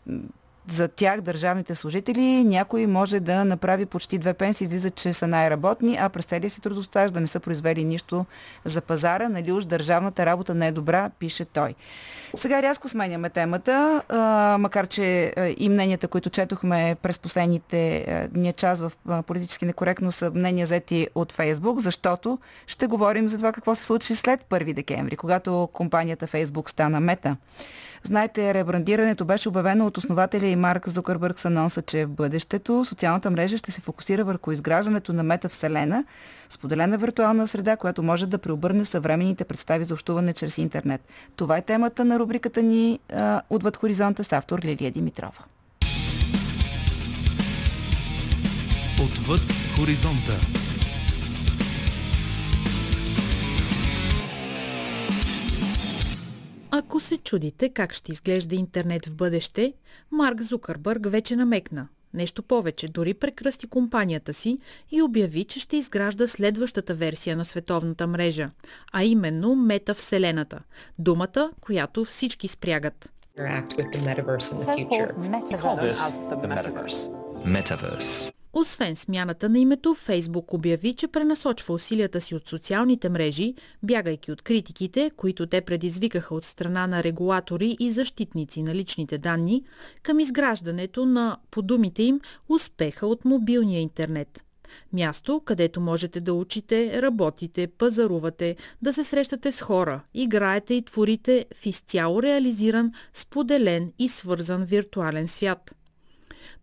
за тях, държавните служители, някой може да направи почти две пенсии, излиза, че са най-работни, а през целия си трудостаж да не са произвели нищо за пазара, нали уж държавната работа не е добра, пише той. Сега рязко сменяме темата, а, макар че и мненията, които четохме през последните дни час в политически некоректно са мнения взети от Фейсбук, защото ще говорим за това какво се случи след 1 декември, когато компанията Фейсбук стана мета. Знаете, ребрандирането беше обявено от основателя и Марк Зукърбърг с анонса, че в бъдещето социалната мрежа ще се фокусира върху изграждането на метавселена, споделена виртуална среда, която може да преобърне съвременните представи за общуване чрез интернет. Това е темата на рубриката ни Отвъд хоризонта с автор Лилия Димитрова. Отвъд хоризонта. Ако се чудите как ще изглежда интернет в бъдеще, Марк Зукърбърг вече намекна. Нещо повече, дори прекръсти компанията си и обяви, че ще изгражда следващата версия на световната мрежа, а именно метавселената. Думата, която всички спрягат. Metaverse. Освен смяната на името, Фейсбук обяви, че пренасочва усилията си от социалните мрежи, бягайки от критиките, които те предизвикаха от страна на регулатори и защитници на личните данни, към изграждането на, по думите им, успеха от мобилния интернет. Място, където можете да учите, работите, пазарувате, да се срещате с хора, играете и творите в изцяло реализиран, споделен и свързан виртуален свят –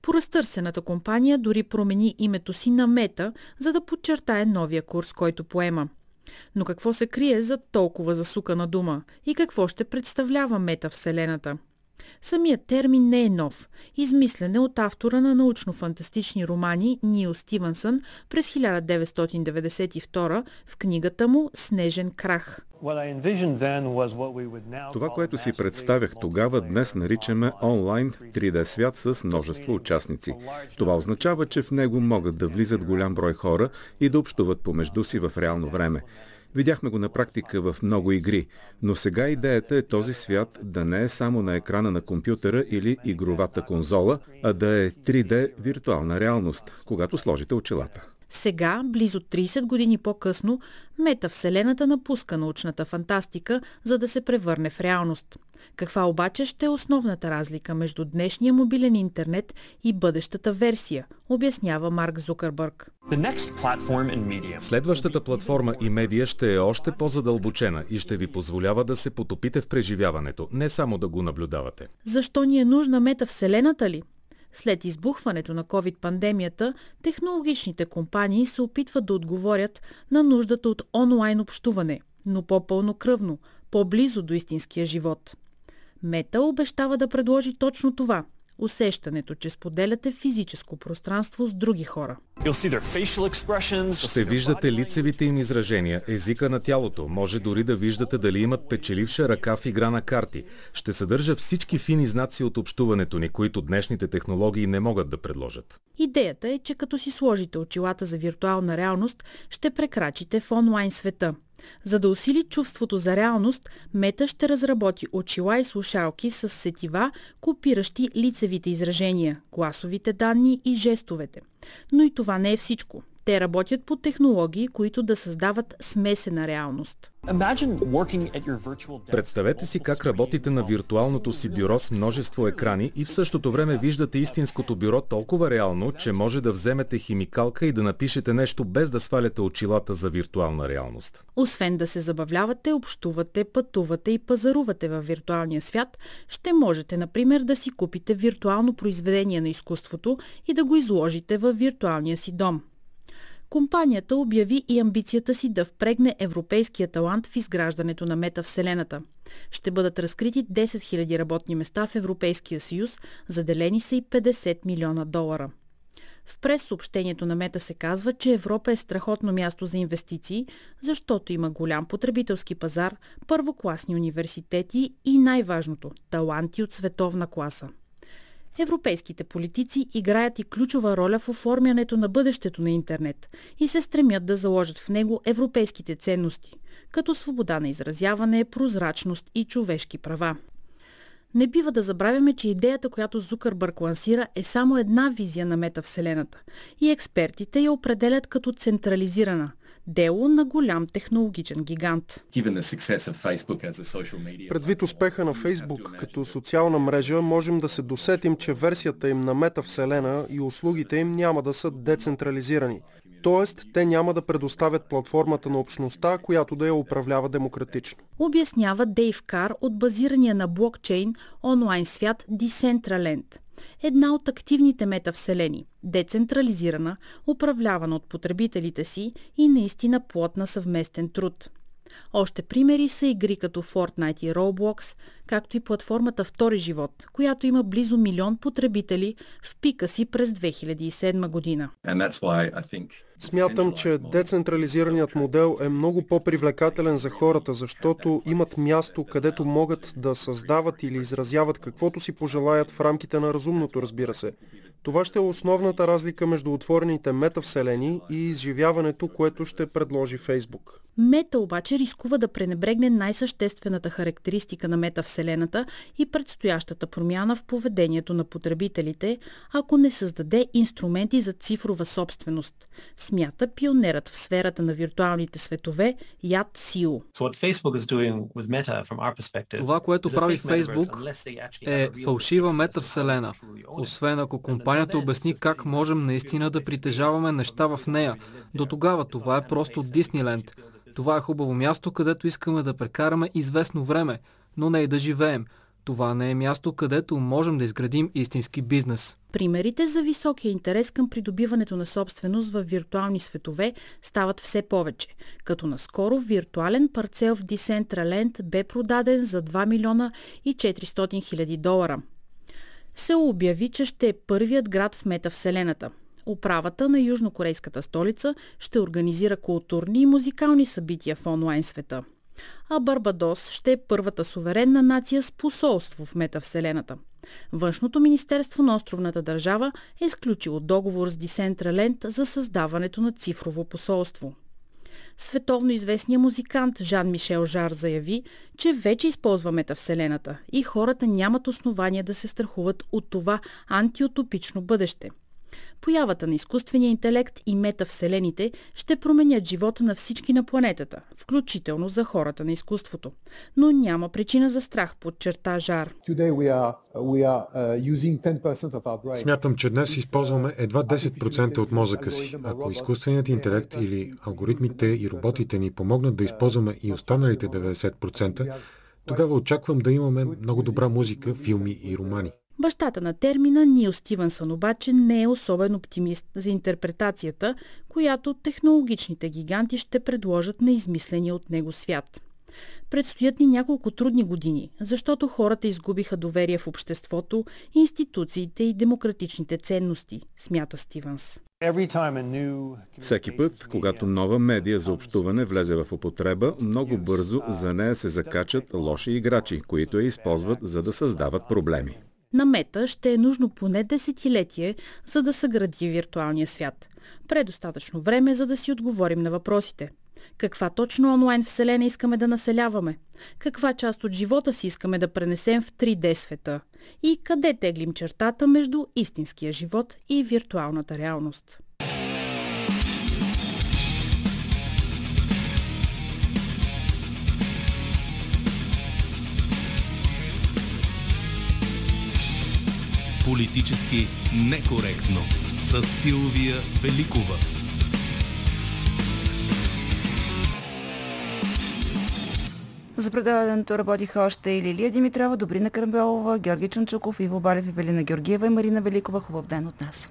Поразтърсената компания дори промени името си на Мета, за да подчертае новия курс, който поема. Но какво се крие за толкова засукана дума и какво ще представлява Мета Вселената? Самият термин не е нов. Измислен е от автора на научно-фантастични романи Нил Стивенсън през 1992 в книгата му «Снежен крах». Това, което си представях тогава, днес наричаме онлайн 3D свят с множество участници. Това означава, че в него могат да влизат голям брой хора и да общуват помежду си в реално време. Видяхме го на практика в много игри, но сега идеята е този свят да не е само на екрана на компютъра или игровата конзола, а да е 3D виртуална реалност, когато сложите очилата. Сега, близо 30 години по-късно, метавселената напуска научната фантастика, за да се превърне в реалност. Каква обаче ще е основната разлика между днешния мобилен интернет и бъдещата версия, обяснява Марк Зукърбърг. Следващата платформа и медия ще е още по-задълбочена и ще ви позволява да се потопите в преживяването, не само да го наблюдавате. Защо ни е нужна метавселената ли? След избухването на COVID-пандемията, технологичните компании се опитват да отговорят на нуждата от онлайн общуване, но по-пълнокръвно, по-близо до истинския живот. Мета обещава да предложи точно това – усещането, че споделяте физическо пространство с други хора. Ще виждате лицевите им изражения, езика на тялото, може дори да виждате дали имат печеливша ръка в игра на карти. Ще съдържа всички фини знаци от общуването ни, които днешните технологии не могат да предложат. Идеята е, че като си сложите очилата за виртуална реалност, ще прекрачите в онлайн света – за да усили чувството за реалност, Мета ще разработи очила и слушалки с сетива, копиращи лицевите изражения, гласовите данни и жестовете. Но и това не е всичко. Те работят по технологии, които да създават смесена реалност. Представете си как работите на виртуалното си бюро с множество екрани и в същото време виждате истинското бюро толкова реално, че може да вземете химикалка и да напишете нещо без да сваляте очилата за виртуална реалност. Освен да се забавлявате, общувате, пътувате и пазарувате във виртуалния свят, ще можете, например, да си купите виртуално произведение на изкуството и да го изложите във виртуалния си дом. Компанията обяви и амбицията си да впрегне европейския талант в изграждането на метавселената. Ще бъдат разкрити 10 000 работни места в Европейския съюз, заделени са и 50 милиона долара. В прес-съобщението на Мета се казва, че Европа е страхотно място за инвестиции, защото има голям потребителски пазар, първокласни университети и най-важното – таланти от световна класа. Европейските политици играят и ключова роля в оформянето на бъдещето на интернет и се стремят да заложат в него европейските ценности, като свобода на изразяване, прозрачност и човешки права. Не бива да забравяме, че идеята, която Зукърбърг лансира, е само една визия на метавселената и експертите я определят като централизирана, дело на голям технологичен гигант. Предвид успеха на Фейсбук като социална мрежа, можем да се досетим, че версията им на метавселена и услугите им няма да са децентрализирани. Тоест, те няма да предоставят платформата на общността, която да я управлява демократично. Обяснява Дейв Кар от базирания на блокчейн онлайн свят Decentraland. Една от активните метавселени, децентрализирана, управлявана от потребителите си и наистина плод на съвместен труд. Още примери са игри като Fortnite и Roblox, както и платформата Втори живот, която има близо милион потребители в пика си през 2007 година. Смятам, че децентрализираният модел е много по-привлекателен за хората, защото имат място, където могат да създават или изразяват каквото си пожелаят в рамките на разумното, разбира се. Това ще е основната разлика между отворените метавселени и изживяването, което ще предложи Фейсбук. Мета обаче рискува да пренебрегне най-съществената характеристика на метавселената и предстоящата промяна в поведението на потребителите, ако не създаде инструменти за цифрова собственост, смята пионерът в сферата на виртуалните светове Яд Сио. Това, което прави Фейсбук е фалшива метавселена, освен ако компанията обясни как можем наистина да притежаваме неща в нея. До тогава това е просто Дисниленд. Това е хубаво място, където искаме да прекараме известно време, но не и да живеем. Това не е място, където можем да изградим истински бизнес. Примерите за високия интерес към придобиването на собственост в виртуални светове стават все повече, като наскоро виртуален парцел в Decentraland бе продаден за 2 милиона и 400 хиляди долара. Се обяви, че ще е първият град в метавселената. Управата на южнокорейската столица ще организира културни и музикални събития в онлайн света. А Барбадос ще е първата суверенна нация с посолство в метавселената. Външното министерство на островната държава е изключило договор с Decentraland за създаването на цифрово посолство. Световно известният музикант Жан-Мишел Жар заяви, че вече използва метавселената и хората нямат основания да се страхуват от това антиутопично бъдеще – Появата на изкуствения интелект и метавселените ще променят живота на всички на планетата, включително за хората на изкуството. Но няма причина за страх, подчерта Жар. Uh, Смятам, че днес използваме едва 10% от мозъка си. Ако изкуственият интелект или алгоритмите и роботите ни помогнат да използваме и останалите 90%, тогава очаквам да имаме много добра музика, филми и романи. Бащата на термина Нил Стивенсън обаче не е особен оптимист за интерпретацията, която технологичните гиганти ще предложат на измисления от него свят. Предстоят ни няколко трудни години, защото хората изгубиха доверие в обществото, институциите и демократичните ценности, смята Стивенс. Всеки път, когато нова медия за общуване влезе в употреба, много бързо за нея се закачат лоши играчи, които я използват за да създават проблеми. На мета ще е нужно поне десетилетие, за да съгради виртуалния свят. Предостатъчно време, за да си отговорим на въпросите. Каква точно онлайн вселена искаме да населяваме? Каква част от живота си искаме да пренесем в 3D света? И къде теглим чертата между истинския живот и виртуалната реалност? Политически некоректно с Силвия Великова. За предаването работиха още и Лилия Димитрова, Добрина Карамбелова, Георги Чунчуков, Иво Балев, Евелина Георгиева и Марина Великова. Хубав ден от нас.